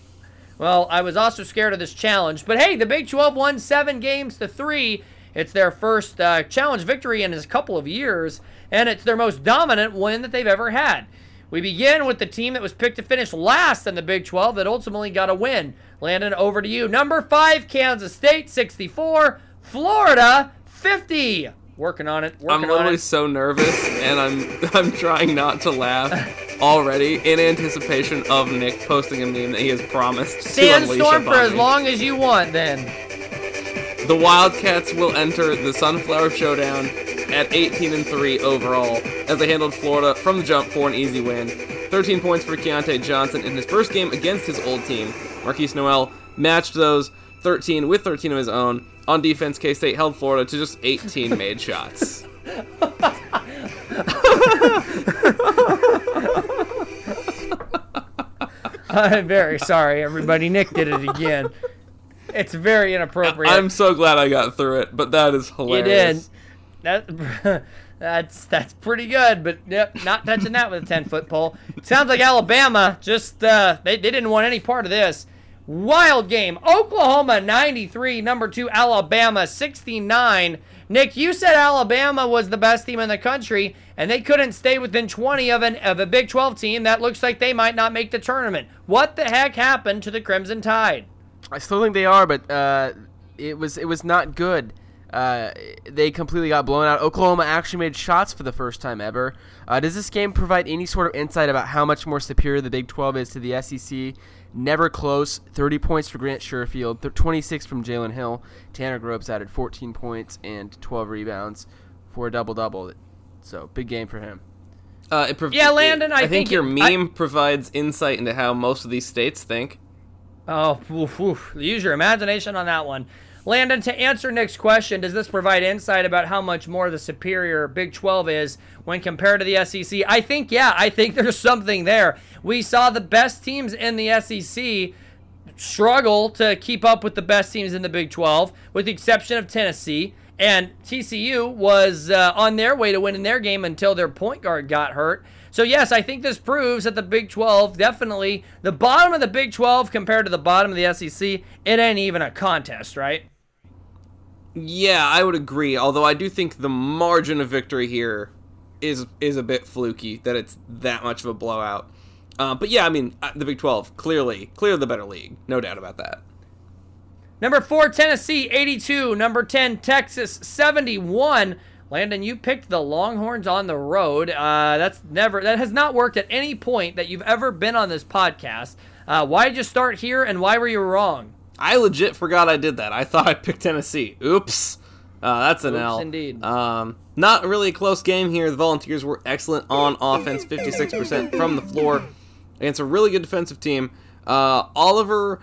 Well, I was also scared of this challenge, but hey, the Big 12 won seven games to three. It's their first uh, challenge victory in a couple of years, and it's their most dominant win that they've ever had. We begin with the team that was picked to finish last in the Big 12 that ultimately got a win. Landon, over to you. Number five, Kansas State, 64. Florida, 50. Working on it. I'm Working on literally it. so nervous, and I'm I'm trying not to laugh already in anticipation of Nick posting a meme that he has promised to unleash Sandstorm for as long as you want, then. The Wildcats will enter the Sunflower Showdown at 18 and 3 overall as they handled Florida from the jump for an easy win. 13 points for Keyontae Johnson in his first game against his old team. Markquis Nowell matched those 13 with 13 of his own. On defense, K State held Florida to just 18 made shots. I'm very sorry, everybody. Nick did it again. It's very inappropriate. I'm so glad I got through it, but that is you hilarious. That that's that's pretty good, but yep, not touching that with a ten foot pole. Sounds like Alabama just uh, they they didn't want any part of this. Wild game. Oklahoma 93, number two Alabama 69. Nick, you said Alabama was the best team in the country, and they couldn't stay within 20 of an of a Big 12 team that looks like they might not make the tournament. What the heck happened to the Crimson Tide? I still think they are, but uh, it was it was not good. Uh, they completely got blown out. Oklahoma actually made shots for the first time ever. Uh, does this game provide any sort of insight about how much more superior the Big 12 is to the SEC? Never close. 30 points for Grant Sherfield, th- 26 from Jalen Hill. Tanner Groves added 14 points and 12 rebounds for a double double. So big game for him. Uh, it prov- Yeah, Landon, it- I think, think your it- I- meme provides insight into how most of these states think. Oh, oof, oof. use your imagination on that one. Landon, to answer Nick's question, does this provide insight about how much more the superior Big 12 is when compared to the SEC? I think, yeah, I think there's something there. We saw the best teams in the SEC struggle to keep up with the best teams in the Big 12, with the exception of Tennessee. And TCU was uh, on their way to winning their game until their point guard got hurt. So, yes, I think this proves that the Big 12 definitely, the bottom of the Big 12 compared to the bottom of the SEC, it ain't even a contest, right? Yeah, I would agree. Although I do think the margin of victory here is is a bit fluky that it's that much of a blowout. Uh, but yeah, I mean uh, the Big Twelve clearly clearly the better league, no doubt about that. Number four, Tennessee, 82. Number 10, Texas, 71. Landon, you picked the Longhorns on the road. Uh, that's never that has not worked at any point that you've ever been on this podcast. Uh, why did you start here, and why were you wrong? I legit forgot I did that. I thought I picked Tennessee. Oops. Uh, that's an Oops, L. indeed. Um, not really a close game here. The Volunteers were excellent on offense, 56% from the floor against a really good defensive team. Uh, Olivier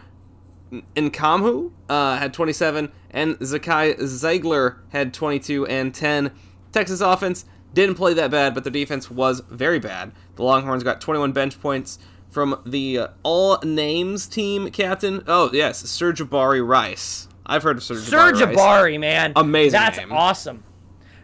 Nkamhoua uh, had 27, and Zakai Zeigler had 22 and 10. Texas offense didn't play that bad, but their defense was very bad. The Longhorns got 21 bench points from the uh, all names team captain. Oh, yes, Sir Jabari Rice. I've heard of Sir Jabari. Sir. Jabari, man. Amazing That's name. awesome.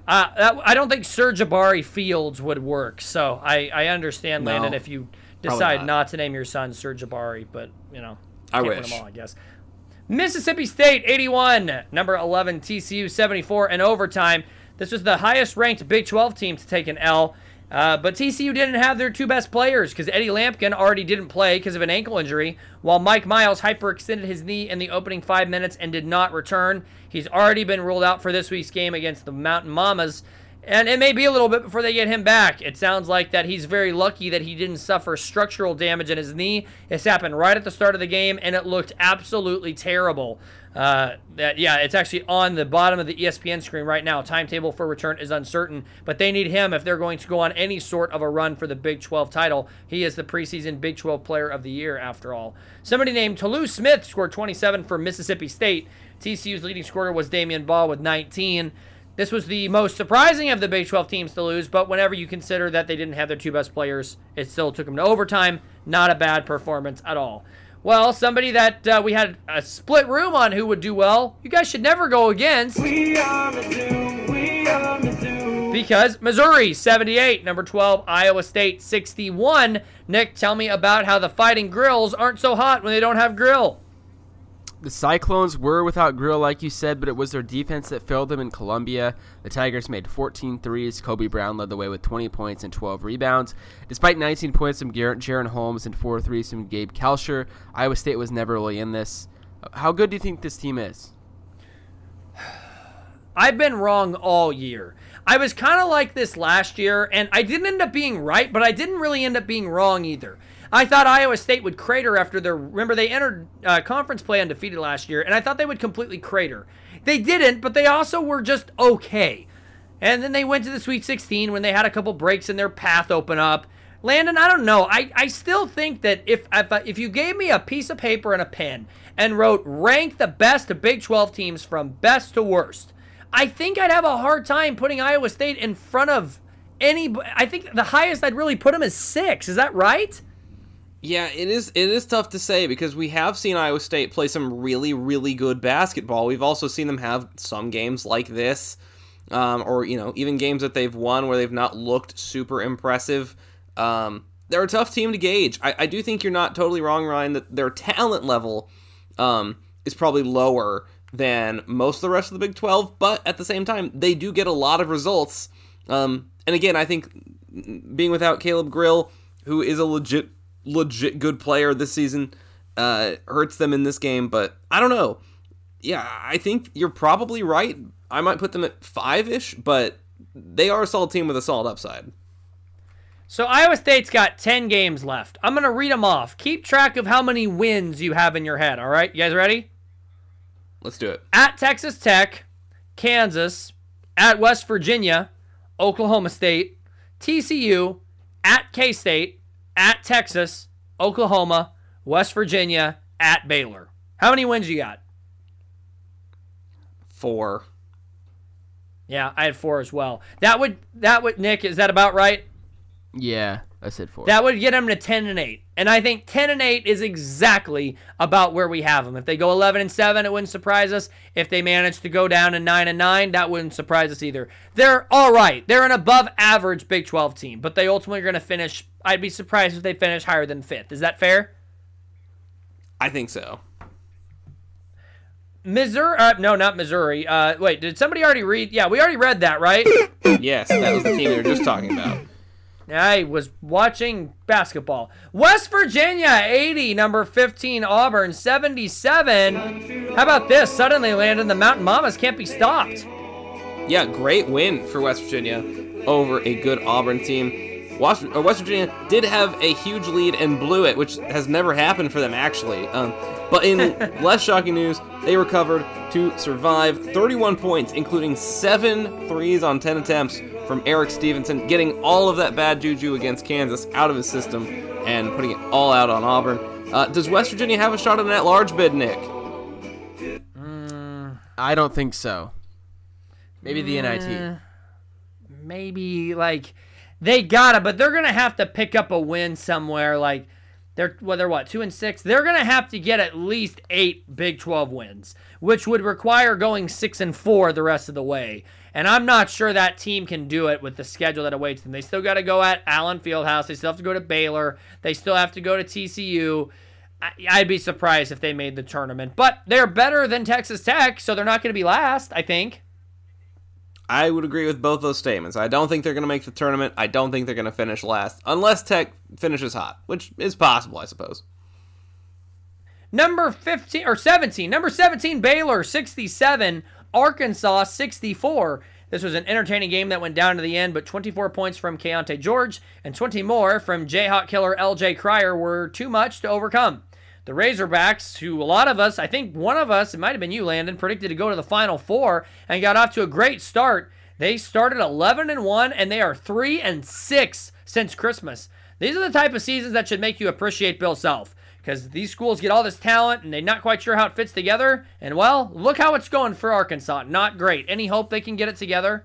Uh, I don't think Sir Jabari Fields would work, so I, I understand, No, Landon, if you decide not. not. to name your son Sir Jabari, but, you know, I wish. all, I guess. Mississippi State, 81. Number 11, TCU, 74 and overtime. This was the highest ranked Big 12 team to take an L. Uh, but TCU didn't have their two best players because Eddie Lampkin already didn't play because of an ankle injury, while Mike Miles hyperextended his knee in the opening five minutes and did not return. He's already been ruled out for this week's game against the Mountain Mamas. And it may be a little bit before they get him back. It sounds like that he's very lucky that he didn't suffer structural damage in his knee. This happened right at the start of the game, and it looked absolutely terrible. Uh, that yeah, it's actually on the bottom of the ESPN screen right now. Timetable for return is uncertain, but they need him if they're going to go on any sort of a run for the Big 12 title. He is the preseason Big 12 Player of the Year, after all. Somebody named Tolu Smith scored 27 for Mississippi State. TCU's leading scorer was Damion Baugh with 19. This was the most surprising of the Big 12 teams to lose, but whenever you consider that they didn't have their two best players, it still took them to overtime. Not a bad performance at all. Well, somebody that uh, we had a split room on who would do well, you guys should never go against. Because Missouri 78, number 12, Iowa State 61. Nick, tell me about how the Fighting Grills aren't so hot when they don't have grill. The Cyclones were without Grill, like you said, but it was their defense that failed them in Columbia. The Tigers made 14 threes. Kobe Brown led the way with 20 points and 12 rebounds. Despite 19 points from Garrett Jaren Holmes and 4 threes from Gabe Kalscheur, Iowa State was never really in this. How good do you think this team is? I've been wrong all year. I was kind of like this last year, and I didn't end up being right, but I didn't really end up being wrong either. I thought Iowa State would crater after their. Remember, they entered uh, conference play undefeated last year, and I thought they would completely crater. They didn't, but they also were just okay. And then they went to the Sweet 16 when they had a couple breaks in their path open up. Landon, I don't know. I, I still think that if, if if you gave me a piece of paper and a pen and wrote rank the best Big 12 teams from best to worst, I think I'd have a hard time putting Iowa State in front of any. I think the highest I'd really put them is six. Is that right? Yeah, it is. It is tough to say because we have seen Iowa State play some really, really good basketball. We've also seen them have some games like this, um, or you know, even games that they've won where they've not looked super impressive. Um, they're a tough team to gauge. I, I do think you're not totally wrong, Ryan. That their talent level um, is probably lower than most of the rest of the Big Twelve, but at the same time, they do get a lot of results. Um, and again, I think being without Caleb Grill, who is a legit legit good player this season uh, hurts them in this game, but I don't know. Yeah, I think you're probably right. I might put them at five ish, but they are a solid team with a solid upside. So Iowa State's got 10 games left. I'm going to read them off. Keep track of how many wins you have in your head, all right? You guys ready? Let's do it. At Texas Tech, Kansas, at West Virginia, Oklahoma State, TCU, at K State, at Texas, Oklahoma, West Virginia, at Baylor. How many wins you got? Four. Yeah, I had four as well. That would that would Nick, is that about right? Yeah, I said four. That would get them to 10 and 8. And I think 10 and 8 is exactly about where we have them. If they go 11 and 7, it wouldn't surprise us. If they manage to go down to 9 and 9, that wouldn't surprise us either. They're all right. They're an above average Big 12 team, but they ultimately are going to finish I'd be surprised if they finish higher than 5th. Is that fair? I think so. Missouri uh, no, not Missouri. Uh, wait, did somebody already read? Yeah, we already read that, right? Yes, that was the team we were just talking about. I was watching basketball. West Virginia 80, number 15 Auburn 77. How about this? Suddenly landed the Mountain Mamas can't be stopped. Yeah, great win for West Virginia over a good Auburn team. West, uh, West Virginia did have a huge lead and blew it, which has never happened for them actually. Um, but in less shocking news, they recovered to survive 31 points, including seven threes on 10 attempts from Erik Stevenson, getting all of that bad juju against Kansas out of his system and putting it all out on Auburn. Uh, does West Virginia have a shot at an at-large bid, Nick? I don't think so. Maybe the NIT. Maybe like they gotta, but they're gonna have to pick up a win somewhere. Like they're well, they're what two and six. They're gonna have to get at least eight Big Twelve wins, which would require going six and four the rest of the way. And I'm not sure that team can do it with the schedule that awaits them. They still got to go at Allen Fieldhouse. They still have to go to Baylor. They still have to go to TCU. I'd be surprised if they made the tournament, but they're better than Texas Tech, so they're not going to be last. I think. I would agree with both those statements. I don't think they're going to make the tournament. I don't think they're going to finish last, unless Tech finishes hot, which is possible, I suppose. Number 15 or 17. Number 17 Baylor 67, Arkansas 64. This was an entertaining game that went down to the end, but 24 points from Keyonte George and 20 more from Jayhawk killer LJ Cryer were too much to overcome. The Razorbacks, who a lot of us, I think one of us, it might have been you, Landon, predicted to go to the Final Four and got off to a great start. They started 11 and 1 and they are 3 and 6 since Christmas. These are the type of seasons that should make you appreciate Bill Self because these schools get all this talent and they're not quite sure how it fits together. And well, look how it's going for Arkansas. Not great. Any hope they can get it together?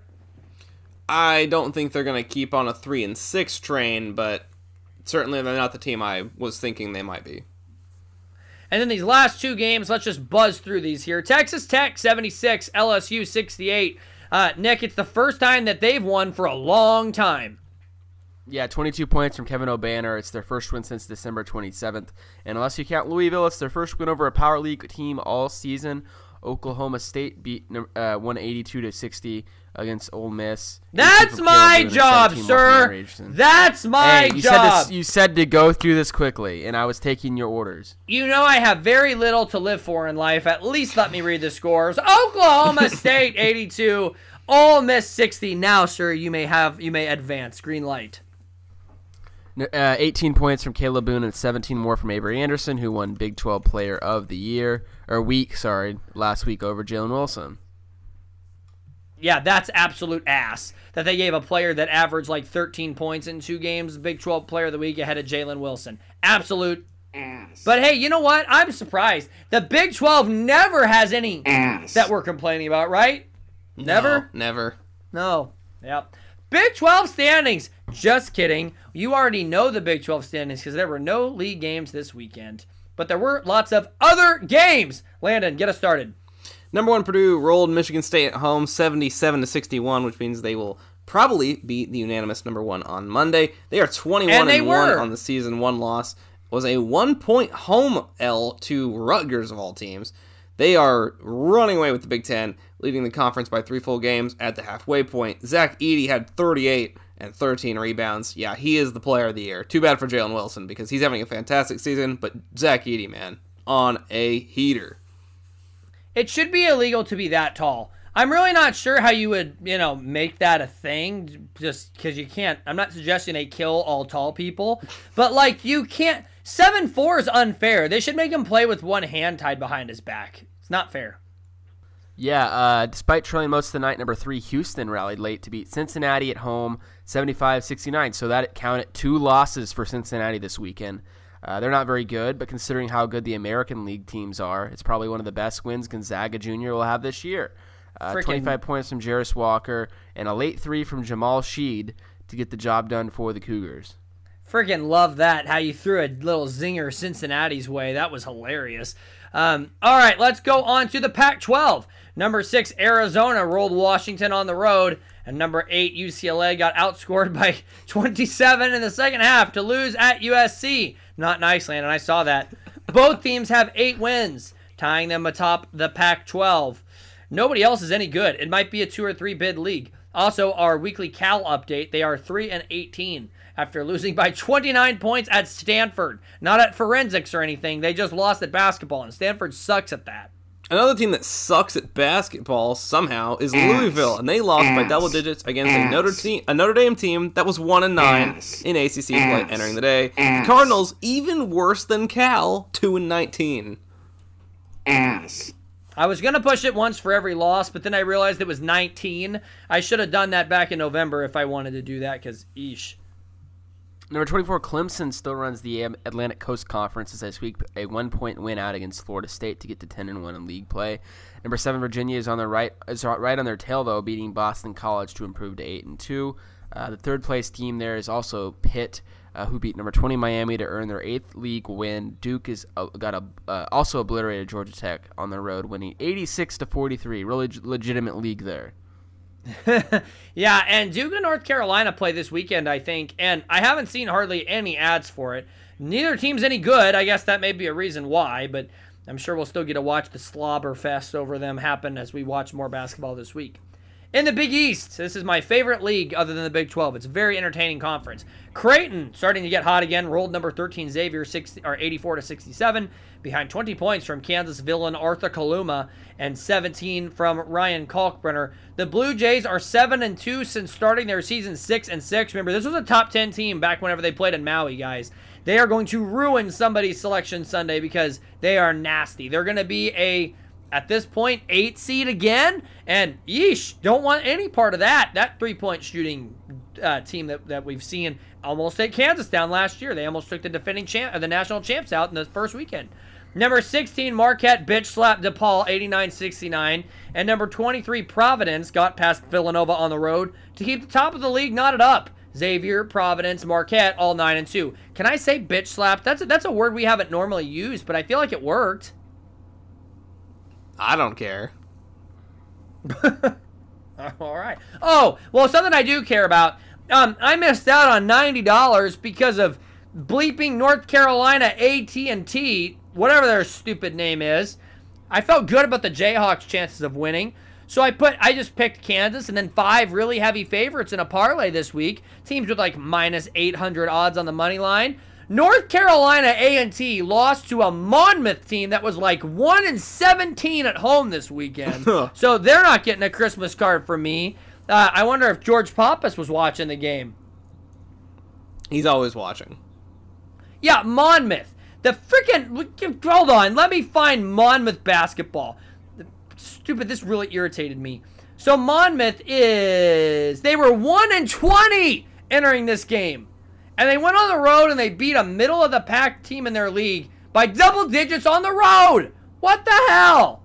I don't think they're going to keep on a 3 and 6 train, but certainly they're not the team I was thinking they might be. And then these last two games, let's just buzz through these here. Texas Tech 76, LSU 68. Uh, Nick, it's the first time that they've won for a long time. Yeah, 22 points from Kevin Obanor. It's their first win since December 27th. And unless you count Louisville, it's their first win over a Power League team all season. Oklahoma State beat uh, 182 to 60 against Ole Miss. That's my Kalib Boone and job, 17 more from sir. That's my Hey, you said this, you said to go through this quickly, and I was taking your orders. You know I have very little to live for in life. At least let me read the scores. Oklahoma State 82, Ole Miss 60. Now, sir, you may have you may advance. Green light. Uh, 18 points from Kalib Boone and 17 more from Avery Anderson, who won Big 12 Player of the Year or week, sorry, last week over Jalen Wilson. Yeah, that's absolute ass that they gave a player that averaged like 13 points in two games, Big 12 Player of the Week ahead of Jalen Wilson. Absolute Ass. But hey, you know what? I'm surprised. The Big 12 never has any ass. that we're complaining about, right? Never? No, never. No. Yep. Big 12 standings. Just kidding. You already know the Big 12 standings because there were no league games this weekend. But there were lots of other games. Landon, get us started. Number one, Purdue rolled Michigan State at home, 77 to 61, which means they will probably beat the unanimous number one on Monday. They are 21 and, and one on the season. One loss was a one point home L to Rutgers of all teams. They are running away with the Big Ten, leading the conference by three full games at the halfway point. Zach Edey had 38 and 13 rebounds. Yeah, he is the player of the year. Too bad for Jalen Wilson because he's having a fantastic season, but Zach Edey, man, on a heater. It should be illegal to be that tall. I'm really not sure how you would, you know, make that a thing just because you can't. I'm not suggesting they kill all tall people, but like you can't. 7 4 is unfair. They should make him play with one hand tied behind his back. It's not fair. Yeah, uh, despite trailing most of the night, number three Houston rallied late to beat Cincinnati at home 75-69. So that counted two losses for Cincinnati this weekend. Uh, they're not very good, but considering how good the American League teams are, it's probably one of the best wins Gonzaga Jr. will have this year. Uh, 25 points from Jarace Walker and a late three from Jamal Shead to get the job done for the Cougars. Freaking love that. How you threw a little zinger Cincinnati's way. That was hilarious. Um, all right, let's go on to the Pac 12. Number six, Arizona rolled Washington on the road. And number eight, UCLA got outscored by 27 in the second half to lose at USC. Not nice, and I saw that. Both teams have eight wins, tying them atop the Pac 12. Nobody else is any good. It might be a two or three bid league. Also, our weekly Cal update, they are 3 and 18 after losing by 29 points at Stanford. Not at forensics or anything. They just lost at basketball, and Stanford sucks at that. Another team that sucks at basketball somehow is Ass. Louisville, and they lost by double digits against a Notre, te- a Notre Dame team that was one and nine Ass. in ACC play entering the day. Ass. Cardinals even worse than Cal, two and nineteen. Ass. I was going to push it once for every loss, but then I realized it was 19. I should have done that back in November if I wanted to do that, because, eesh. Number 24, Clemson still runs the Atlantic Coast Conference as they sweep a one point win out against Florida State to get to 10 and 1 in league play. Number 7, Virginia is on their right is right on their tail though, beating Boston College to improve to 8 and 2. Uh, the third place team there is also Pitt, uh, who beat number 20 Miami to earn their eighth league win. Duke is uh, got a uh, also obliterated Georgia Tech on the road, winning 86 to 43. Really legitimate league there. Yeah, and Duke and North Carolina play this weekend, I think, and I haven't seen hardly any ads for it. Neither team's any good. I guess that may be a reason why, but I'm sure we'll still get to watch the slobber fest over them happen as we watch more basketball this week. In the Big East, this is my favorite league other than the Big 12. It's a very entertaining conference. Creighton starting to get hot again, rolled number 13 Xavier 60, or 84 to 67 behind 20 points from Kansas villain Arthur Kaluma and 17 from Ryan Kalkbrenner. The Blue Jays are 7 and 2 since starting their season 6 and 6. Remember, this was a top 10 team back whenever they played in Maui, guys. They are going to ruin somebody's selection Sunday because they are nasty. They're going to be a at this point, eight seed again, and yeesh, don't want any part of that. That three point shooting uh, team that, that we've seen almost take Kansas down last year. They almost took the defending champ, the national champs out in the first weekend. Number 16, Marquette bitch slapped DePaul 89 69. And number 23, Providence got past Villanova on the road to keep the top of the league knotted up. Xavier, Providence, Marquette, all 9 and 2. Can I say bitch slap? That's a, that's a word we haven't normally used, but I feel like it worked. I don't care. All right. Oh, well, something I do care about. Um, I missed out on ninety dollars because of bleeping North Carolina AT and T, whatever their stupid name is. I felt good about the Jayhawks' chances of winning, so I put I just picked Kansas and then five really heavy favorites in a parlay this week. Teams with like minus eight hundred odds on the money line. North Carolina A&T lost to a Monmouth team that was like 1 and 17 at home this weekend. so they're not getting a Christmas card from me. Uh, I wonder if George Pappas was watching the game. He's always watching. Yeah, Monmouth. The freaking hold on, let me find Monmouth basketball. Stupid, this really irritated me. So Monmouth is they were 1 and 20 entering this game. And they went on the road and they beat a middle of the pack team in their league by double digits on the road. What the hell?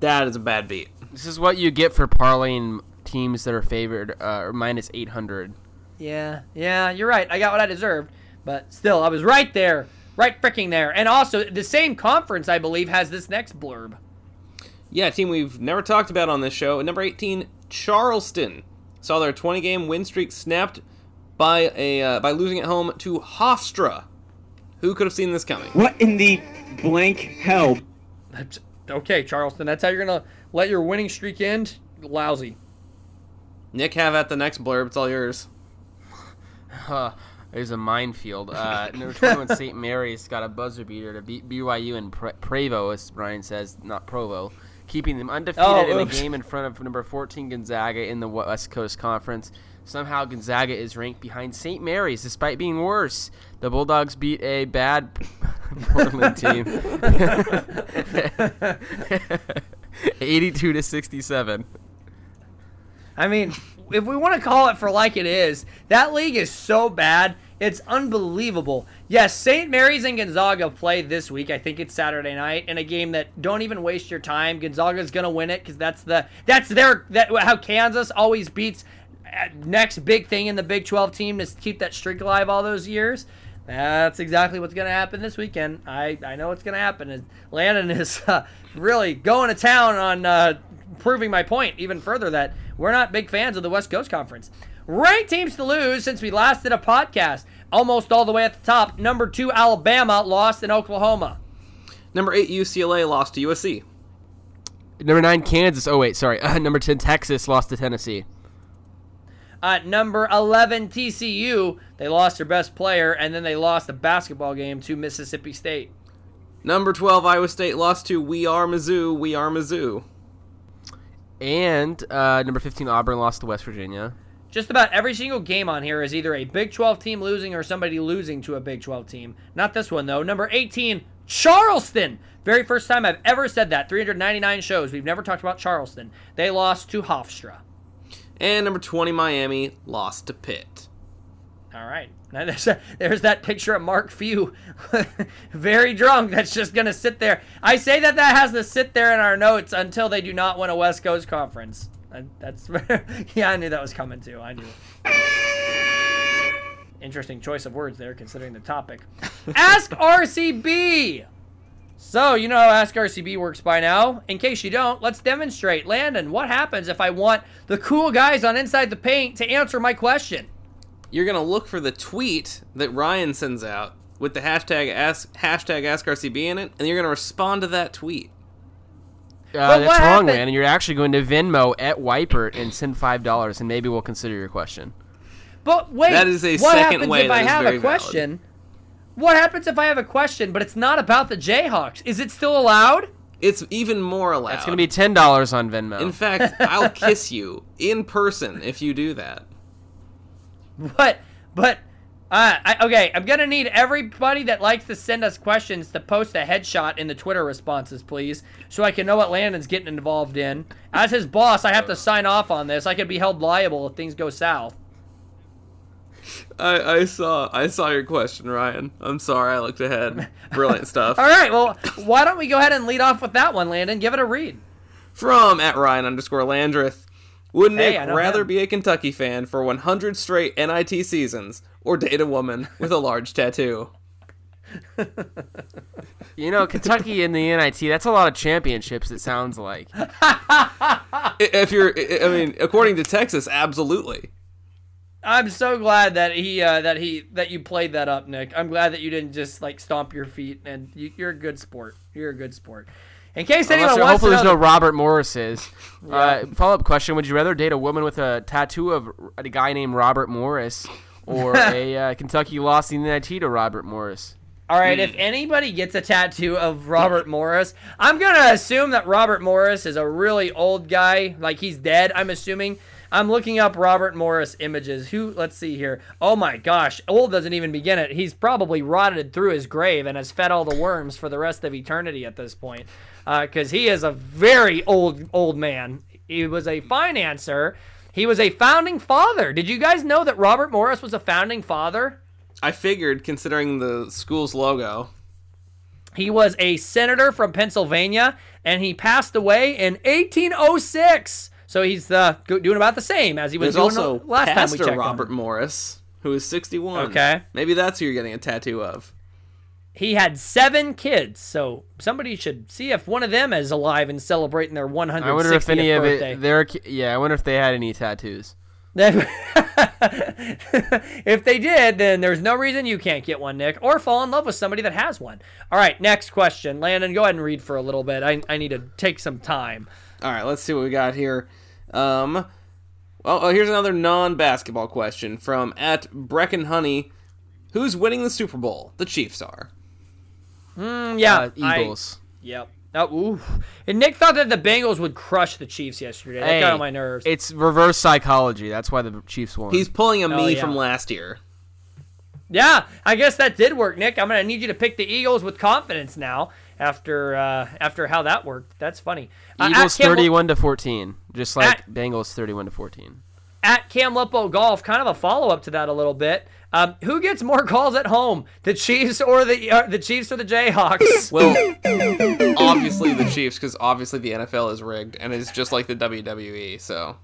That is a bad beat. This is what you get for parlaying teams that are favored uh, or minus 800. Yeah, yeah, you're right. I got what I deserved. But still, I was right there. Right freaking there. And also, the same conference, I believe, has this next blurb. Yeah, a team we've never talked about on this show. At number 18, Charleston saw their 20 game win streak snapped by a uh, by losing at home to Hofstra. Who could have seen this coming? What in the blank hell? That's, okay, Charleston, that's how you're going to let your winning streak end? Lousy. Nick, have at the next blurb. It's all yours. Huh. There's a minefield. Uh, number 21, St. Mary's got a buzzer beater to beat BYU and Pre- Prevo, as Brian says, not Provo, keeping them undefeated Oh, in a game in front of number 14 Gonzaga in the West Coast Conference. Somehow Gonzaga is ranked behind St. Mary's despite being worse. The Bulldogs beat a bad Portland team, 82 to 67. I mean, if we want to call it for like it is, that league is so bad. It's unbelievable. Yes, St. Mary's and Gonzaga play this week. I think it's Saturday night in a game that don't even waste your time. Gonzaga's gonna win it because that's the that's their that how Kansas always beats uh, next big thing in the Big 12 team to keep that streak alive all those years. That's exactly what's going to happen this weekend. I, I know what's going to happen. And Landon is uh, really going to town on uh, proving my point even further that we're not big fans of the West Coast Conference. Ranked teams to lose since we last did a podcast. Almost all the way at the top. Number two, Alabama lost in Oklahoma. Number eight, UCLA lost to USC. Number nine, Kansas. Oh wait, sorry. number ten, Texas lost to Tennessee. Uh, number 11, TCU. They lost their best player, and then they lost the basketball game to Mississippi State. Number 12, Iowa State lost to We Are Mizzou. We Are Mizzou. And uh, number fifteen, Auburn lost to West Virginia. Just about every single game on here is either a Big 12 team losing or somebody losing to a Big 12 team. Not this one, though. Number 18, Charleston. Very first time I've ever said that. 399 shows. We've never talked about Charleston. They lost to Hofstra. And number 20, Miami lost to Pitt. All right. Now there's, a, there's that picture of Mark Few, very drunk. That's just going to sit there. I say that that has to sit there in our notes until they do not win a West Coast conference. And that's yeah, I knew that was coming too. I knew. Interesting choice of words there, considering the topic. Ask RCB. So you know how Ask RCB works by now. In case you don't, let's demonstrate. Landon, what happens if I want the cool guys on Inside the Paint to answer my question? You're to look for the tweet that Ryan sends out with the hashtag ask, hashtag ask RCB in it, and you're to respond to that tweet. Uh, that's wrong, happened- man. And you're actually going to Venmo at Wiper and send five dollars, and maybe we'll consider your question. But wait, That is a what second happens way if that I is have very a valid. question? What happens if I have a question, but it's not about the Jayhawks? Is it still allowed? It's even more allowed. That's going to be ten dollars on Venmo. In fact, I'll kiss you in person if you do that. But but uh, I, okay, I'm gonna need everybody that likes to send us questions to post a headshot in the Twitter responses, please, so I can know what Landon's getting involved in. As his boss, I have to sign off on this. I could be held liable if things go south. I, I saw I saw your question, Ryan. I'm sorry I looked ahead. Brilliant stuff. All right, well, why don't we go ahead and lead off with that one, Landon? Give it a read. From at Ryan underscore Landreth. Would Hey, Nick know rather him. be a Kentucky fan for 100 straight NIT seasons or date a woman with a large tattoo? you know, Kentucky in the NIT. That's a lot of championships. It sounds like. If you're, I I mean, according to Texas, absolutely. I'm so glad that he uh, that he that you played that up, Nick. I'm glad that you didn't just like stomp your feet, and you, you're a good sport. You're a good sport. In case anyone Unless there- wants to hopefully, know, there's no Robert Morris's. Uh, Follow up question: Would you rather date a woman with a tattoo of a guy named Robert Morris, or a uh, Kentucky lost in the NIT to Robert Morris? all right, if anybody gets a tattoo of Robert Morris, I'm gonna assume that Robert Morris is a really old guy, like he's dead. I'm assuming. I'm looking up Robert Morris images. Who? Let's see here. Oh my gosh, old doesn't even begin it. He's probably rotted through his grave and has fed all the worms for the rest of eternity at this point, because he is a very old old man. He was a financer. He was a founding father. Did you guys know that Robert Morris was a founding father? I figured, considering the school's logo. He was a senator from Pennsylvania, and he passed away in 1806. So he's uh, doing about the same as he was There's doing also last time we Pastor checked. Robert. Morris, who is 61. Okay. Maybe that's who you're getting a tattoo of. He had seven kids, so somebody should see if one of them is alive and celebrating their 160th I wonder if any of birthday. it. Their yeah, I wonder if they had any tattoos. if they did, then there's no reason you can't get one, Nick, or fall in love with somebody that has one. All right, next question. Landon, go ahead and read for a little bit. I, I need to take some time. All right, let's see what we got here. Um, well, oh, here's another non-basketball question from at Brecken Honey. Who's winning the Super Bowl? The Chiefs are. Mm, yeah, Uh, I- Eagles. Yep. Oh, ooh. And Nick thought that the Bengals would crush the Chiefs yesterday. That got on my nerves. It's reverse psychology. That's why the Chiefs won. He's pulling a Oh, me yeah. from last year. Yeah, I guess that did work, Nick. I'm gonna need you to pick the Eagles with confidence now after uh, after how that worked. That's funny. Uh, Eagles thirty-one to fourteen, just like At- Bengals thirty-one to fourteen. At Cam Lippo Golf, kind of a follow up to that a little bit. Um, who gets more calls at home, the Chiefs or the uh, the Chiefs or the Jayhawks? Well, obviously the Chiefs, because obviously the NFL is rigged and it's just like the WWE. So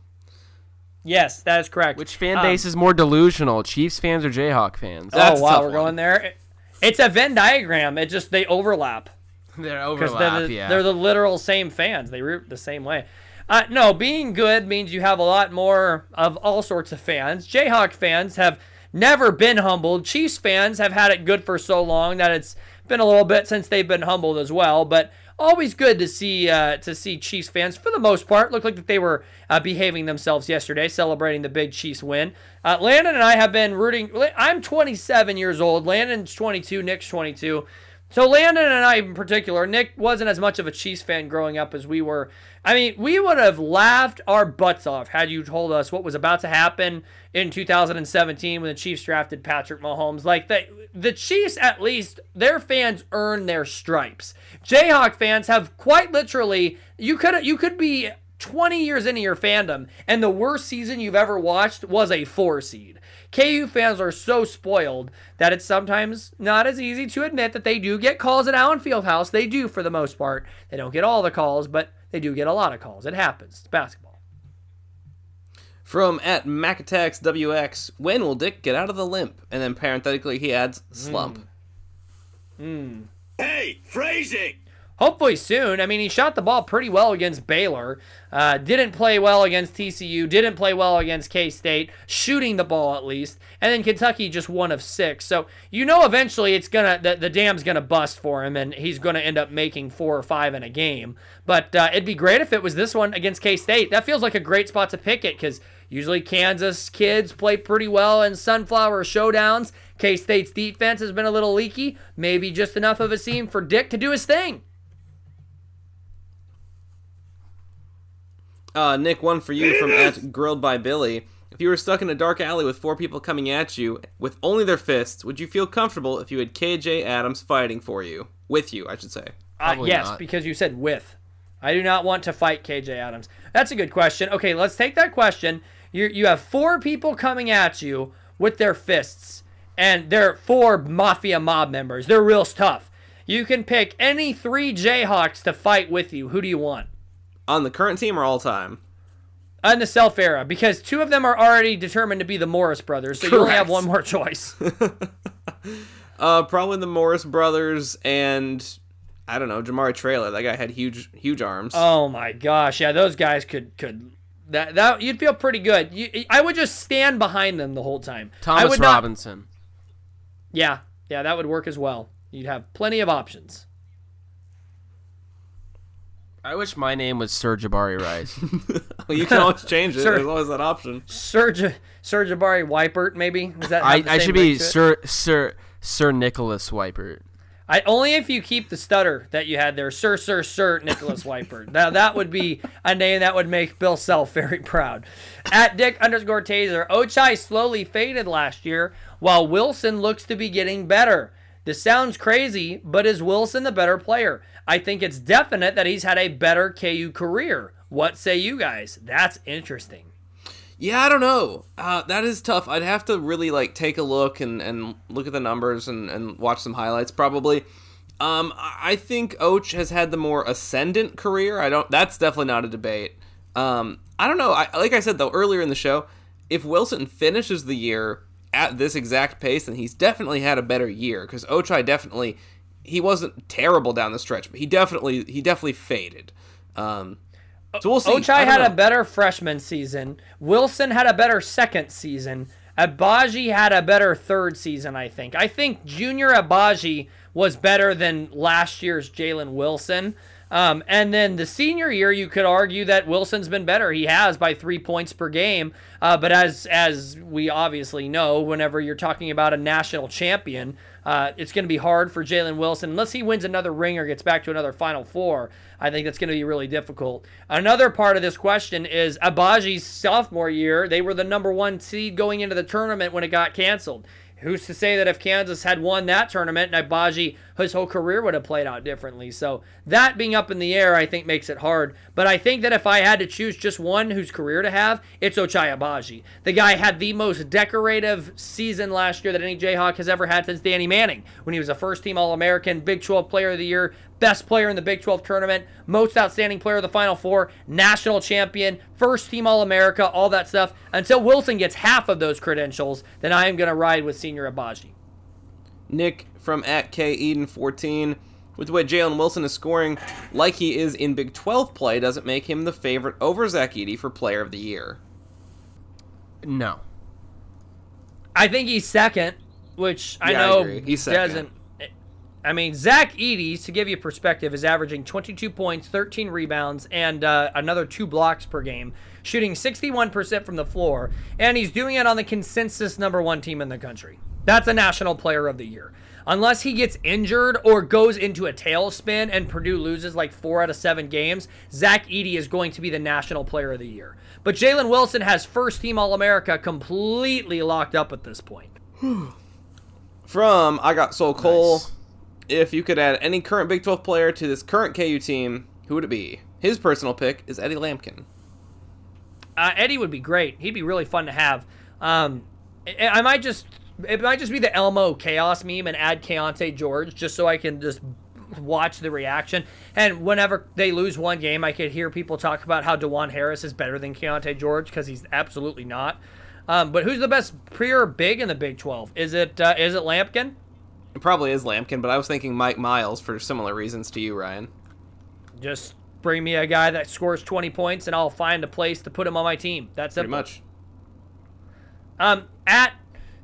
Yes, that is correct. Which fan Um, base is more delusional, Chiefs fans or Jayhawk fans? That's oh a wow, tough we're one. going there. It's a Venn diagram. It just they overlap. They're because overlap, they're the, yeah. they're the literal same fans. They root the same way. Uh, no, being good means you have a lot more of all sorts of fans. Jayhawk fans have never been humbled. Chiefs fans have had it good for so long that it's been a little bit since they've been humbled as well. But always good to see uh, to see Chiefs fans for the most part look like that they were uh, behaving themselves yesterday, celebrating the big Chiefs win. Uh, Landon and I have been rooting. I'm 27 years old. Landon's 22. Nick's 22. So Landon and I in particular, Nick wasn't as much of a Chiefs fan growing up as we were. I mean, we would have laughed our butts off had you told us what was about to happen in 2017 when the Chiefs drafted Patrick Mahomes. Like the the Chiefs at least their fans earn their stripes. Jayhawk fans have quite literally you could you could be 20 years into your fandom and the worst season you've ever watched was a 4 seed. KU fans are so spoiled that it's sometimes not as easy to admit that they do get calls at Allen Fieldhouse. They do for the most part. They don't get all the calls, but they do get a lot of calls. It happens. It's basketball. From at Macatex WX, when will Dick get out of the limp? And then parenthetically he adds hmm. slump. Hmm. Hey, phrasing! Hopefully soon. I mean, he shot the ball pretty well against Baylor. Uh, didn't play well against TCU. Didn't play well against K State. Shooting the ball at least. And then Kentucky just one of six. So you know eventually it's gonna the, the dam's gonna bust for him, and he's gonna end up making four or five in a game. But uh, it'd be great if it was this one against K State. That feels like a great spot to pick it because usually Kansas kids play pretty well in sunflower showdowns. K State's defense has been a little leaky. Maybe just enough of a seam for Dick to do his thing. Uh, Nick, one for you from at Grilled by Billy. If you were stuck in a dark alley with four people coming at you with only their fists, would you feel comfortable if you had KJ Adams fighting for you? With you, I should say. Uh, yes, not. because you said with. I do not want to fight KJ Adams. That's a good question. Okay, let's take that question. You you have four people coming at you with their fists, and they're four mafia mob members. They're real tough. You can pick any three Jayhawks to fight with you. Who do you want? On the current team or all time? In the self era, because two of them are already determined to be the Morris brothers, so you only have one more choice. Uh, probably the Morris brothers and I don't know Jamari Traylor. That guy had huge, huge arms. Oh my gosh, yeah, those guys could could that that you'd feel pretty good. You, I would just stand behind them the whole time. I Thomas would not- Robinson. Yeah, yeah, that would work as well. You'd have plenty of options. I wish my name was Sir Jabari Rice. Well, you can always change it. Sir. There's always that option. Serge Sir Jabari Wipert, maybe. Is that I, I should be? Sir Sir Sir Nicholas Wipert. I only if you keep the stutter that you had there, Sir Sir Sir Nicholas Wipert. now that would be a name that would make Bill Self very proud. At Dick underscore Taser, Ochai slowly faded last year, while Wilson looks to be getting better. This sounds crazy, but is Wilson the better player? I think it's definite that he's had a better KU career. What say you guys? That's interesting. Yeah, I don't know. Uh, that is tough. I'd have to really like take a look and, and look at the numbers and, and watch some highlights probably. Um, I think Och has had the more ascendant career. I don't. That's definitely not a debate. Um, I don't know. I, like I said though earlier in the show, if Wilson finishes the year at this exact pace, then he's definitely had a better year. Because Ochai definitely, he wasn't terrible down the stretch, but he definitely he definitely faded. Um, so we'll see. Ochai had know. a better freshman season. Wilson had a better second season. Agbaji had a better third season, I think. I think Junior Agbaji was better than last year's Jalen Wilson. Um, and then the senior year, you could argue that Wilson's been better. He has by three points per game. Uh, but as as we obviously know, whenever you're talking about a national champion, uh, it's going to be hard for Jalen Wilson unless he wins another ring or gets back to another Final Four. I think that's going to be really difficult. Another part of this question is Agbaji's sophomore year. They were the number one seed going into the tournament when it got canceled. Who's to say that if Kansas had won that tournament, Agbaji, his whole career would have played out differently? So that being up in the air, I think makes it hard. But I think that if I had to choose just one whose career to have, it's Ochai Agbaji. The guy had the most decorative season last year that any Jayhawk has ever had since Danny Manning, when he was a first-team All-American, Big 12 Player of the Year, best player in the Big 12 tournament, most outstanding player of the Final Four, national champion, first team All America, all that stuff. Until Wilson gets half of those credentials, then I am going to ride with Senior Agbaji. Nick from at K Eden 14. With the way Jalen Wilson is scoring like he is in Big 12 play, doesn't make him the favorite over Zach Edey for Player of the Year. No. I think he's second, which I Yeah, I know agree. He's second. doesn't. I mean, Zach Edey, to give you perspective, is averaging 22 points, 13 rebounds, and uh, another two blocks per game, shooting 61% from the floor, and he's doing it on the consensus number one team in the country. That's a national player of the year. Unless he gets injured or goes into a tailspin and Purdue loses like four out of seven games, Zach Edey is going to be the national player of the year. But Jalen Wilson has first team All America completely locked up at this point. From I Got so Cole, Nice. If you could add any current Big 12 player to this current KU team, who would it be? His personal pick is Eddie Lampkin. Uh, Eddie would be great. He'd be really fun to have. Um, I, might just it might just be the Elmo chaos meme and add Keyonte George just so I can just watch the reaction. And whenever they lose one game, I could hear people talk about how Dajuan Harris is better than Keyonte George because he's absolutely not. Um, but who's the best pure big in the Big Twelve? Is it uh, is it Lampkin? It probably is Lampkin, but I was thinking Mike Miles for similar reasons to you, Ryan. Just bring me a guy that scores twenty points, and I'll find a place to put him on my team. That's Pretty simple. much. Um, at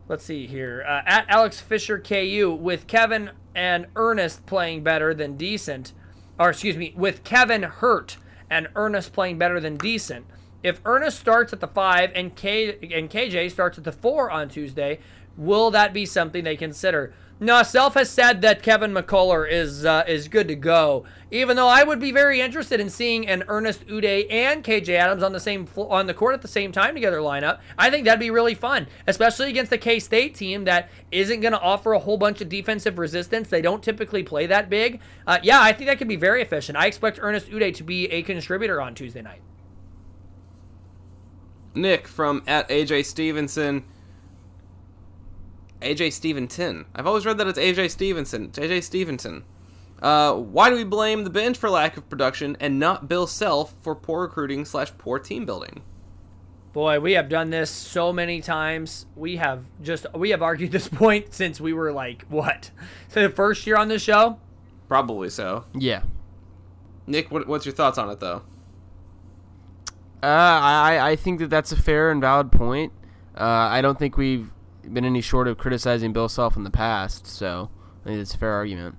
let's see here, uh, at Alex Fisher KU with Kevin and Ernest playing better than decent, or excuse me, with Kevin Hurt and Ernest playing better than decent. If Ernest starts at the five and K and KJ starts at the four on Tuesday, will that be something they consider? No, Self has said that Kevin McCullar is uh, is good to go. Even though I would be very interested in seeing an Ernest Udeh and KJ Adams on the same flo- on the court at the same time together lineup. I think that'd be really fun, especially against the K State team that isn't going to offer a whole bunch of defensive resistance. They don't typically play that big. Uh, yeah, I think that could be very efficient. I expect Ernest Udeh to be a contributor on Tuesday night. Nick from at AJ Stevenson. AJ Stevenson. I've always read that it's AJ Stevenson. It's AJ Stevenson. Uh, why do we blame the bench for lack of production and not Bill Self for poor recruiting slash poor team building? Boy, we have done this so many times. We have just we have argued this point since we were like what, so the first year on the show. Probably so. Yeah. Nick, what, what's your thoughts on it though? Uh, I I think that that's a fair and valid point. Uh, I don't think we've been any short of criticizing Bill Self in the past, so I think it's a fair argument.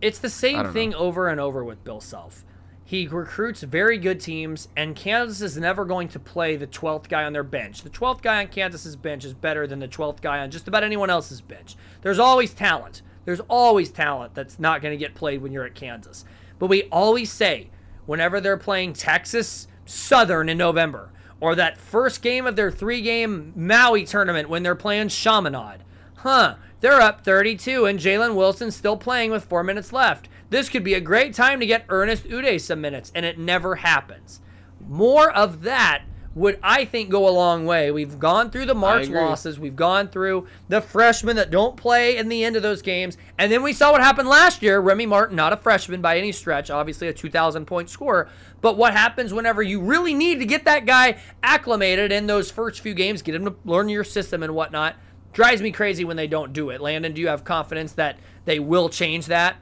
It's the same thing over and over with Bill Self. He recruits very good teams, and Kansas is never going to play the 12th guy on their bench. The 12th guy on Kansas's bench is better than the 12th guy on just about anyone else's bench. There's always talent. There's always talent that's not going to get played when you're at Kansas. But we always say, whenever they're playing Texas Southern in November, or that first game of their three game Maui tournament when they're playing Chaminade, huh, they're up 32 and Jalen Wilson's still playing with four minutes left. This could be a great time to get Ernest Udeh some minutes, and it never happens. More of that would, I think, go a long way. We've gone through the March losses, we've gone through the freshmen that don't play in the end of those games, and then we saw what happened last year. Remy Martin, not a freshman by any stretch, obviously a 2,000 point scorer, but what happens whenever you really need to get that guy acclimated in those first few games, get him to learn your system and whatnot? Drives me crazy when they don't do it. Landon, do you have confidence that they will change that?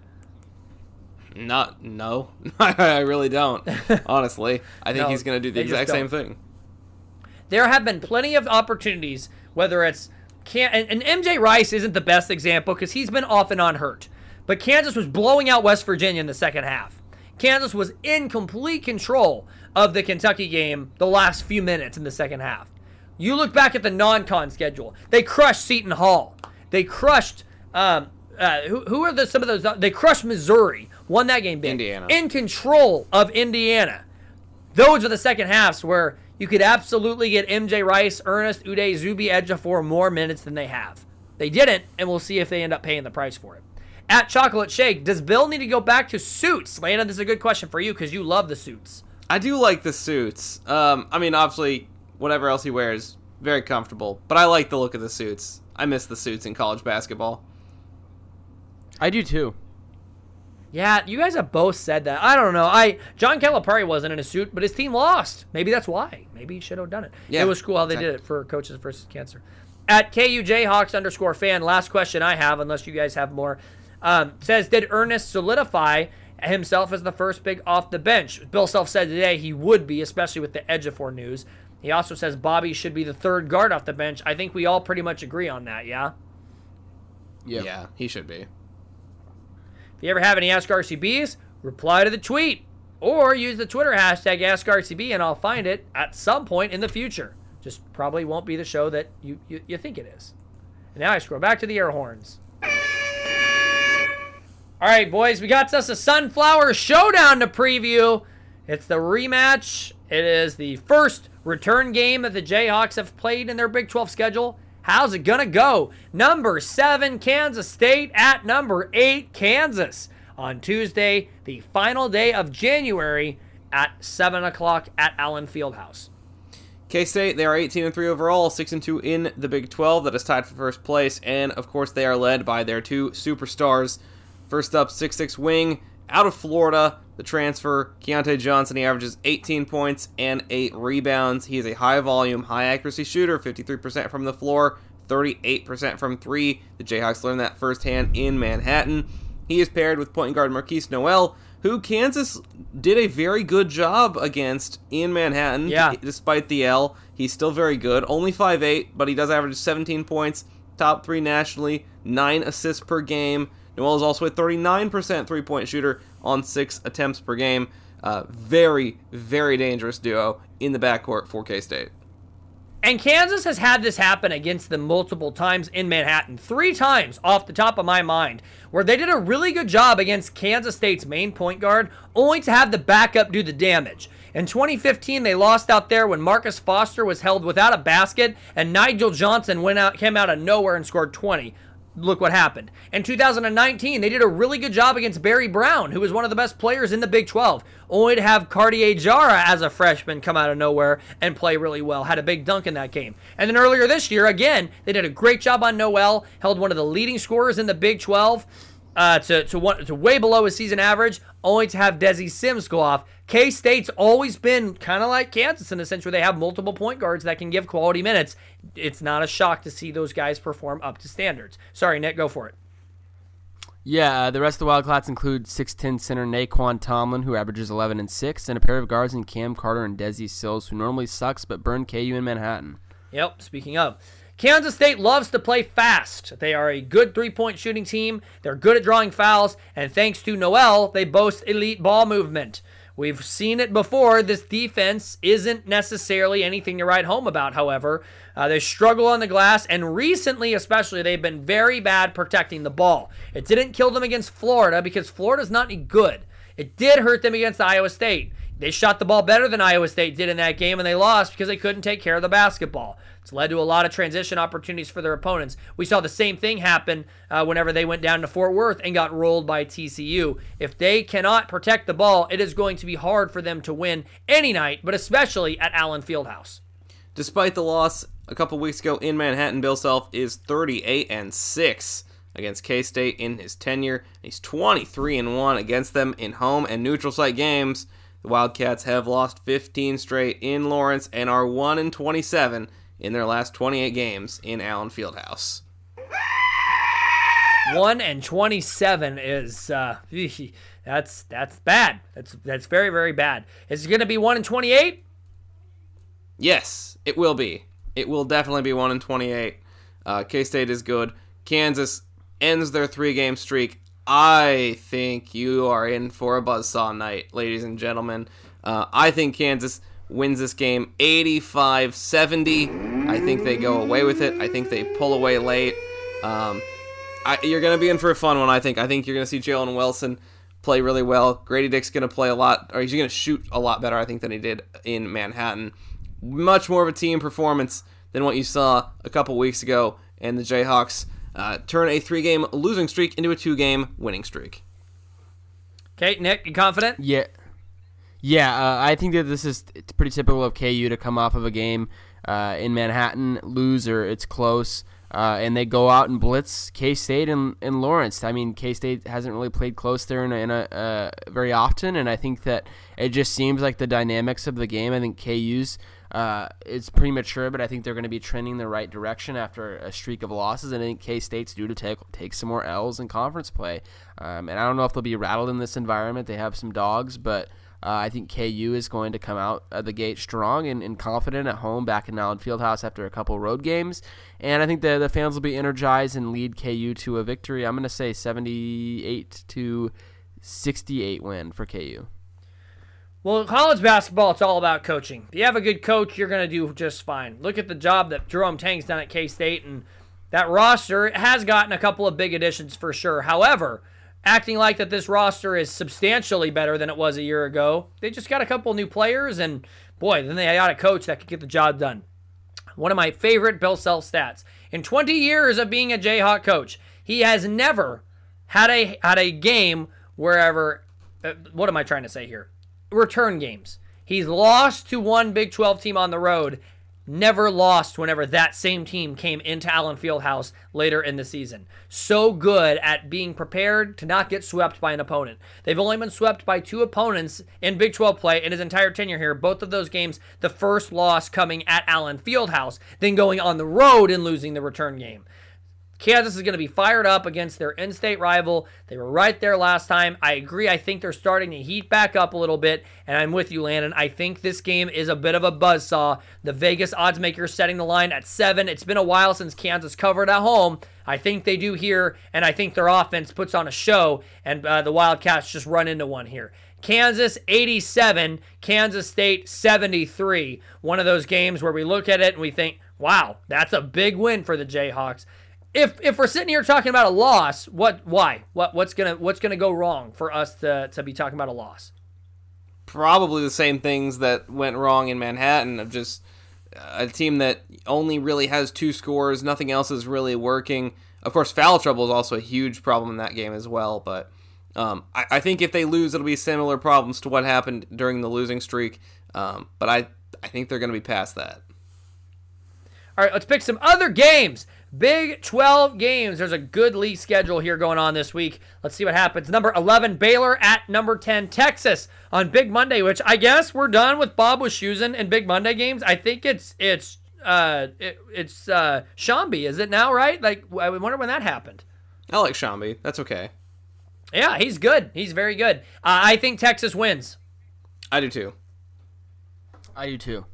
Not, no. I really don't. Honestly, I think No, he's going to do the exact same thing. There have been plenty of opportunities, whether it's can and, and MJ Rice isn't the best example because he's been off and on hurt. But Kansas was blowing out West Virginia in the second half. Kansas was in complete control of the Kentucky game the last few minutes in the second half. You look back at the non-con schedule; they crushed Seton Hall. They crushed um, uh, who, who are the some of those? They crushed Missouri, won that game big. Indiana. in control of Indiana those are the second halves where you could absolutely get MJ Rice, Ernest, Udeh, Zuby, Ejiofor more minutes than they have. They didn't, and we'll see if they end up paying the price for it. At Chocolate Shake, does Bill need to go back to suits? Landon, this is a good question for you because you love the suits. I do like the suits. Um, I mean, obviously, whatever else he wears, very comfortable. But I like the look of the suits. I miss the suits in college basketball. I do too. Yeah, you guys have both said that. I don't know. I John Calipari wasn't in a suit, but his team lost. Maybe that's why. Maybe he should have done it. Yeah, it was cool how they did it for coaches versus cancer. At KU Jayhawks underscore fan, last question I have, unless you guys have more, um, says Did Ernest solidify himself as the first big off the bench? Bill Self said today he would be, especially with the Ejiofor news. He also says Bobby should be the third guard off the bench. I think we all pretty much agree on that, yeah? Yep. Yeah, he should be. If you ever have any Ask RCBs, reply to the tweet or use the Twitter hashtag AskRCB and I'll find it at some point in the future. Just probably won't be the show that you, you, you think it is. And now I scroll back to the air horns. All right, boys, we got us a Sunflower Showdown to preview. It's the rematch. It is the first return game that the Jayhawks have played in their Big 12 schedule. How's it gonna go? Number seven, Kansas State at number eight, Kansas on Tuesday, the final day of January at seven o'clock at Allen Fieldhouse. K State, they are 18 and 3 overall, 6 and 2 in the Big 12. That is tied for first place, and of course, they are led by their two superstars. First up, 6 6 wing out of Florida, the transfer, Keyontae Johnson. He averages 18 points and 8 rebounds. He is a high volume, high accuracy shooter, 53% from the floor, 38% from 3. The Jayhawks learned that firsthand in Manhattan. He is paired with point guard Markquis Nowell, who Kansas did a very good job against in Manhattan. Yeah. Despite the L, he's still very good. Only 5'8, but he does average 17 points, top three nationally, 9 assists per game. Nowell is also a 39% three point shooter on 6 attempts per game. Uh, very, very dangerous duo in the backcourt for K State. And Kansas has had this happen against them multiple times in Manhattan. Three times off the top of my mind, where they did a really good job against Kansas State's main point guard, only to have the backup do the damage. In 2015, they lost out there when Marcus Foster was held without a basket, and Nigel Johnson went out, came out of nowhere and scored 20 look what happened. In 2019, they did a really good job against Barry Brown, who was one of the best players in the Big 12, only to have Cartier Diarra as a freshman come out of nowhere and play really well. Had a big dunk in that game. And then earlier this year, again, they did a great job on Nowell, held one of the leading scorers in the Big 12 uh, to, to, one, to way below his season average, only to have Desi Sills go off. K State's always been kind of like Kansas in a sense where they have multiple point guards that can give quality minutes. It's not a shock to see those guys perform up to standards. Sorry, Nick, go for it. Yeah, uh, the rest of the Wildcats include 6'10 center Nae'Qwan Tomlin, who averages 11 and 6, and a pair of guards in Cam Carter and Desi Sills, who normally sucks but burned KU in Manhattan. Yep, speaking of. Kansas State loves to play fast. They are a good three point shooting team. They're good at drawing fouls, and thanks to Nowell, they boast elite ball movement. We've seen it before. This defense isn't necessarily anything to write home about, however. Uh, they struggle on the glass, and recently, especially, they've been very bad protecting the ball. It didn't kill them against Florida because Florida's not any good. It did hurt them against Iowa State. They shot the ball better than Iowa State did in that game, and they lost because they couldn't take care of the basketball. It's led to a lot of transition opportunities for their opponents. We saw the same thing happen uh, whenever they went down to Fort Worth and got rolled by TCU. If they cannot protect the ball, it is going to be hard for them to win any night, but especially at Allen Fieldhouse. Despite the loss a couple weeks ago in Manhattan, Bill Self is 38 and 6 against K State in his tenure. He's 23 and 1 against them in home and neutral site games. The Wildcats have lost 15 straight in Lawrence and are 1 and 27 in their last 28 games in Allen Fieldhouse. One and twenty-seven is uh, that's that's bad. That's that's very very bad. Is it going to be one and twenty-eight? Yes, it will be. It will definitely be 1 and 28. Uh, K State is good. Kansas ends their three game streak. I think you are in for a buzzsaw night, ladies and gentlemen. Uh, I think Kansas wins this game 85 70. I think they go away with it. I think they pull away late. Um, I, you're going to be in for a fun one, I think. I think you're going to see Jalen Wilson play really well. Grady Dick's going to play a lot, or he's going to shoot a lot better, I think, than he did in Manhattan. Much more of a team performance than what you saw a couple weeks ago, and the Jayhawks uh, turn a three game losing streak into a two game winning streak. Okay, Nick, you confident? Yeah. Yeah, uh, I think that this is it's pretty typical of KU to come off of a game uh, in Manhattan, lose or it's close, uh, and they go out and blitz K State and, and Lawrence. I mean, K State hasn't really played close there in a, in a uh, very often, and I think that it just seems like the dynamics of the game. I think KU's uh, it's premature, but I think they're going to be trending the right direction after a streak of losses. And I think K State's due to take take some more L's in conference play. Um, and I don't know if they'll be rattled in this environment. They have some dogs, but uh, I think KU is going to come out of the gate strong and, and confident at home back in Allen Fieldhouse after a couple road games. And I think the, the fans will be energized and lead KU to a victory. I'm going to say 78 to 68 win for KU. Well, college basketball, it's all about coaching. If you have a good coach, you're going to do just fine. Look at the job that Jerome Tang's done at K State, and that roster has gotten a couple of big additions for sure. However, acting like that this roster is substantially better than it was a year ago, they just got a couple new players, and boy, then they got a coach that could get the job done. One of my favorite Bill Self stats. In 20 years of being a Jayhawk coach, he has never had a had a game wherever. Uh, what am I trying to say here? return games. He's lost to one Big 12 team on the road, never lost whenever that same team came into Allen Fieldhouse later in the season. So good at being prepared to not get swept by an opponent. They've only been swept by two opponents in Big 12 play in his entire tenure here. Both of those games, the first loss coming at Allen Fieldhouse, then going on the road and losing the return game. Kansas is going to be fired up against their in state rival. They were right there last time. I agree. I think they're starting to heat back up a little bit, and I'm with you, Landon. I think this game is a bit of a buzzsaw. The Vegas odds makers setting the line at seven. It's been a while since Kansas covered at home. I think they do here, and I think their offense puts on a show, and uh, the Wildcats just run into one here. Kansas 87, Kansas State 73. One of those games where we look at it and we think, wow, that's a big win for the Jayhawks if if we're sitting here talking about a loss, what why? What what's gonna what's gonna go wrong for us to to be talking about a loss? Probably the same things that went wrong in Manhattan of just a team that only really has two scores, nothing else is really working. Of course, foul trouble is also a huge problem in that game as well. But um, I, I, think if they lose, it'll be similar problems to what happened during the losing streak. Um, but I I think they're going to be past that. All right, let's pick some other games. Big 12 games. There's a good league schedule here going on this week. Let's see what happens. Number 11, Baylor at number 10, Texas on Big Monday, which I guess we're done with Bob Wischusen and Big Monday games. I think it's it's uh it, it's uh Shambi, is it now, right? Like I wonder when that happened. I like Shambi. That's okay. Yeah, he's good. He's very good. Uh, I think Texas wins. I do too. I do too.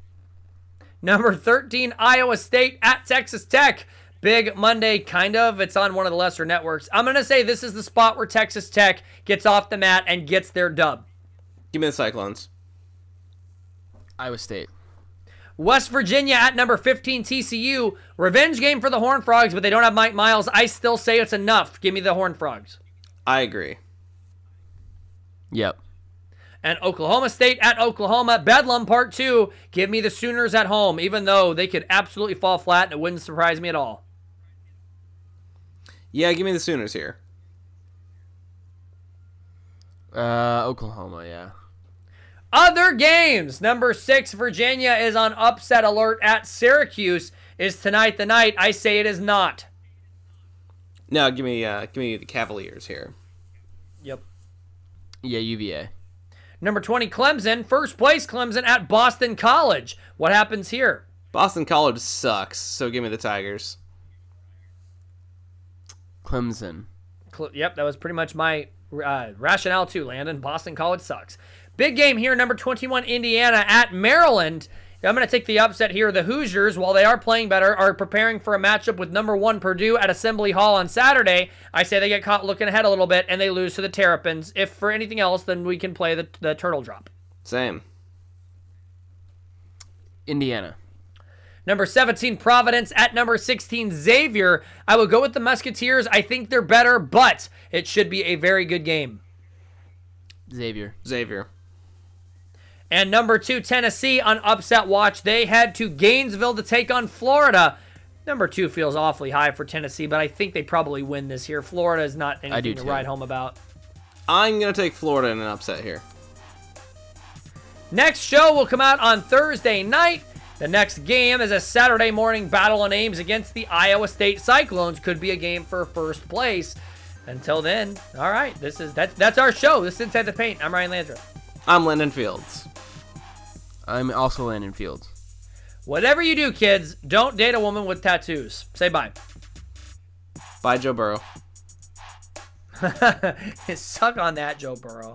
Number 13, Iowa State at Texas Tech. Big Monday, kind of. It's on one of the lesser networks. I'm going to say this is the spot where Texas Tech gets off the mat and gets their dub. Give me the Cyclones. Iowa State. West Virginia at number 15, TCU. Revenge game for the Horned Frogs, but they don't have Mike Miles. I still say it's enough. Give me the Horned Frogs. I agree. Yep. And Oklahoma State at Oklahoma. Bedlam Part 2. Give me the Sooners at home, even though they could absolutely fall flat and it wouldn't surprise me at all. Yeah, give me the Sooners here. Uh, Oklahoma, yeah. Other games. Number six, Virginia is on upset alert at Syracuse. Is tonight the night? I say it is not. No, give me uh, give me the Cavaliers here. Yep. Yeah, UVA. Number 20, Clemson. First place, Clemson at Boston College. What happens here? Boston College sucks, so give me the Tigers. Clemson. Cl- yep, that was pretty much my uh, rationale too, Landon. Boston College sucks. Big game here, number 21, Indiana at Maryland. I'm going to take the upset here. The Hoosiers, while they are playing better, are preparing for a matchup with number one Purdue at Assembly Hall on Saturday. I say they get caught looking ahead a little bit and they lose to the Terrapins. If for anything else, then we can play the, the turtle drop. Same. Indiana. Number 17, Providence. At number 16, Xavier. I will go with the Musketeers. I think they're better, but it should be a very good game. Xavier. Xavier. And number two, Tennessee on upset watch. They head to Gainesville to take on Florida. Number two feels awfully high for Tennessee, but I think they probably win this here. Florida is not anything to too. write home about. I'm gonna take Florida in an upset here. Next show will come out on Thursday night. The next game is a Saturday morning battle of names against the Iowa State Cyclones. Could be a game for first place. Until then, all right, this is that's that's our show. This is Inside the Paint. I'm Ryan Landry. I'm Landon Fields. I'm also Landon Fields. Whatever you do, kids, don't date a woman with tattoos. Say bye. Bye, Joe Burrow. Suck on that, Joe Burrow.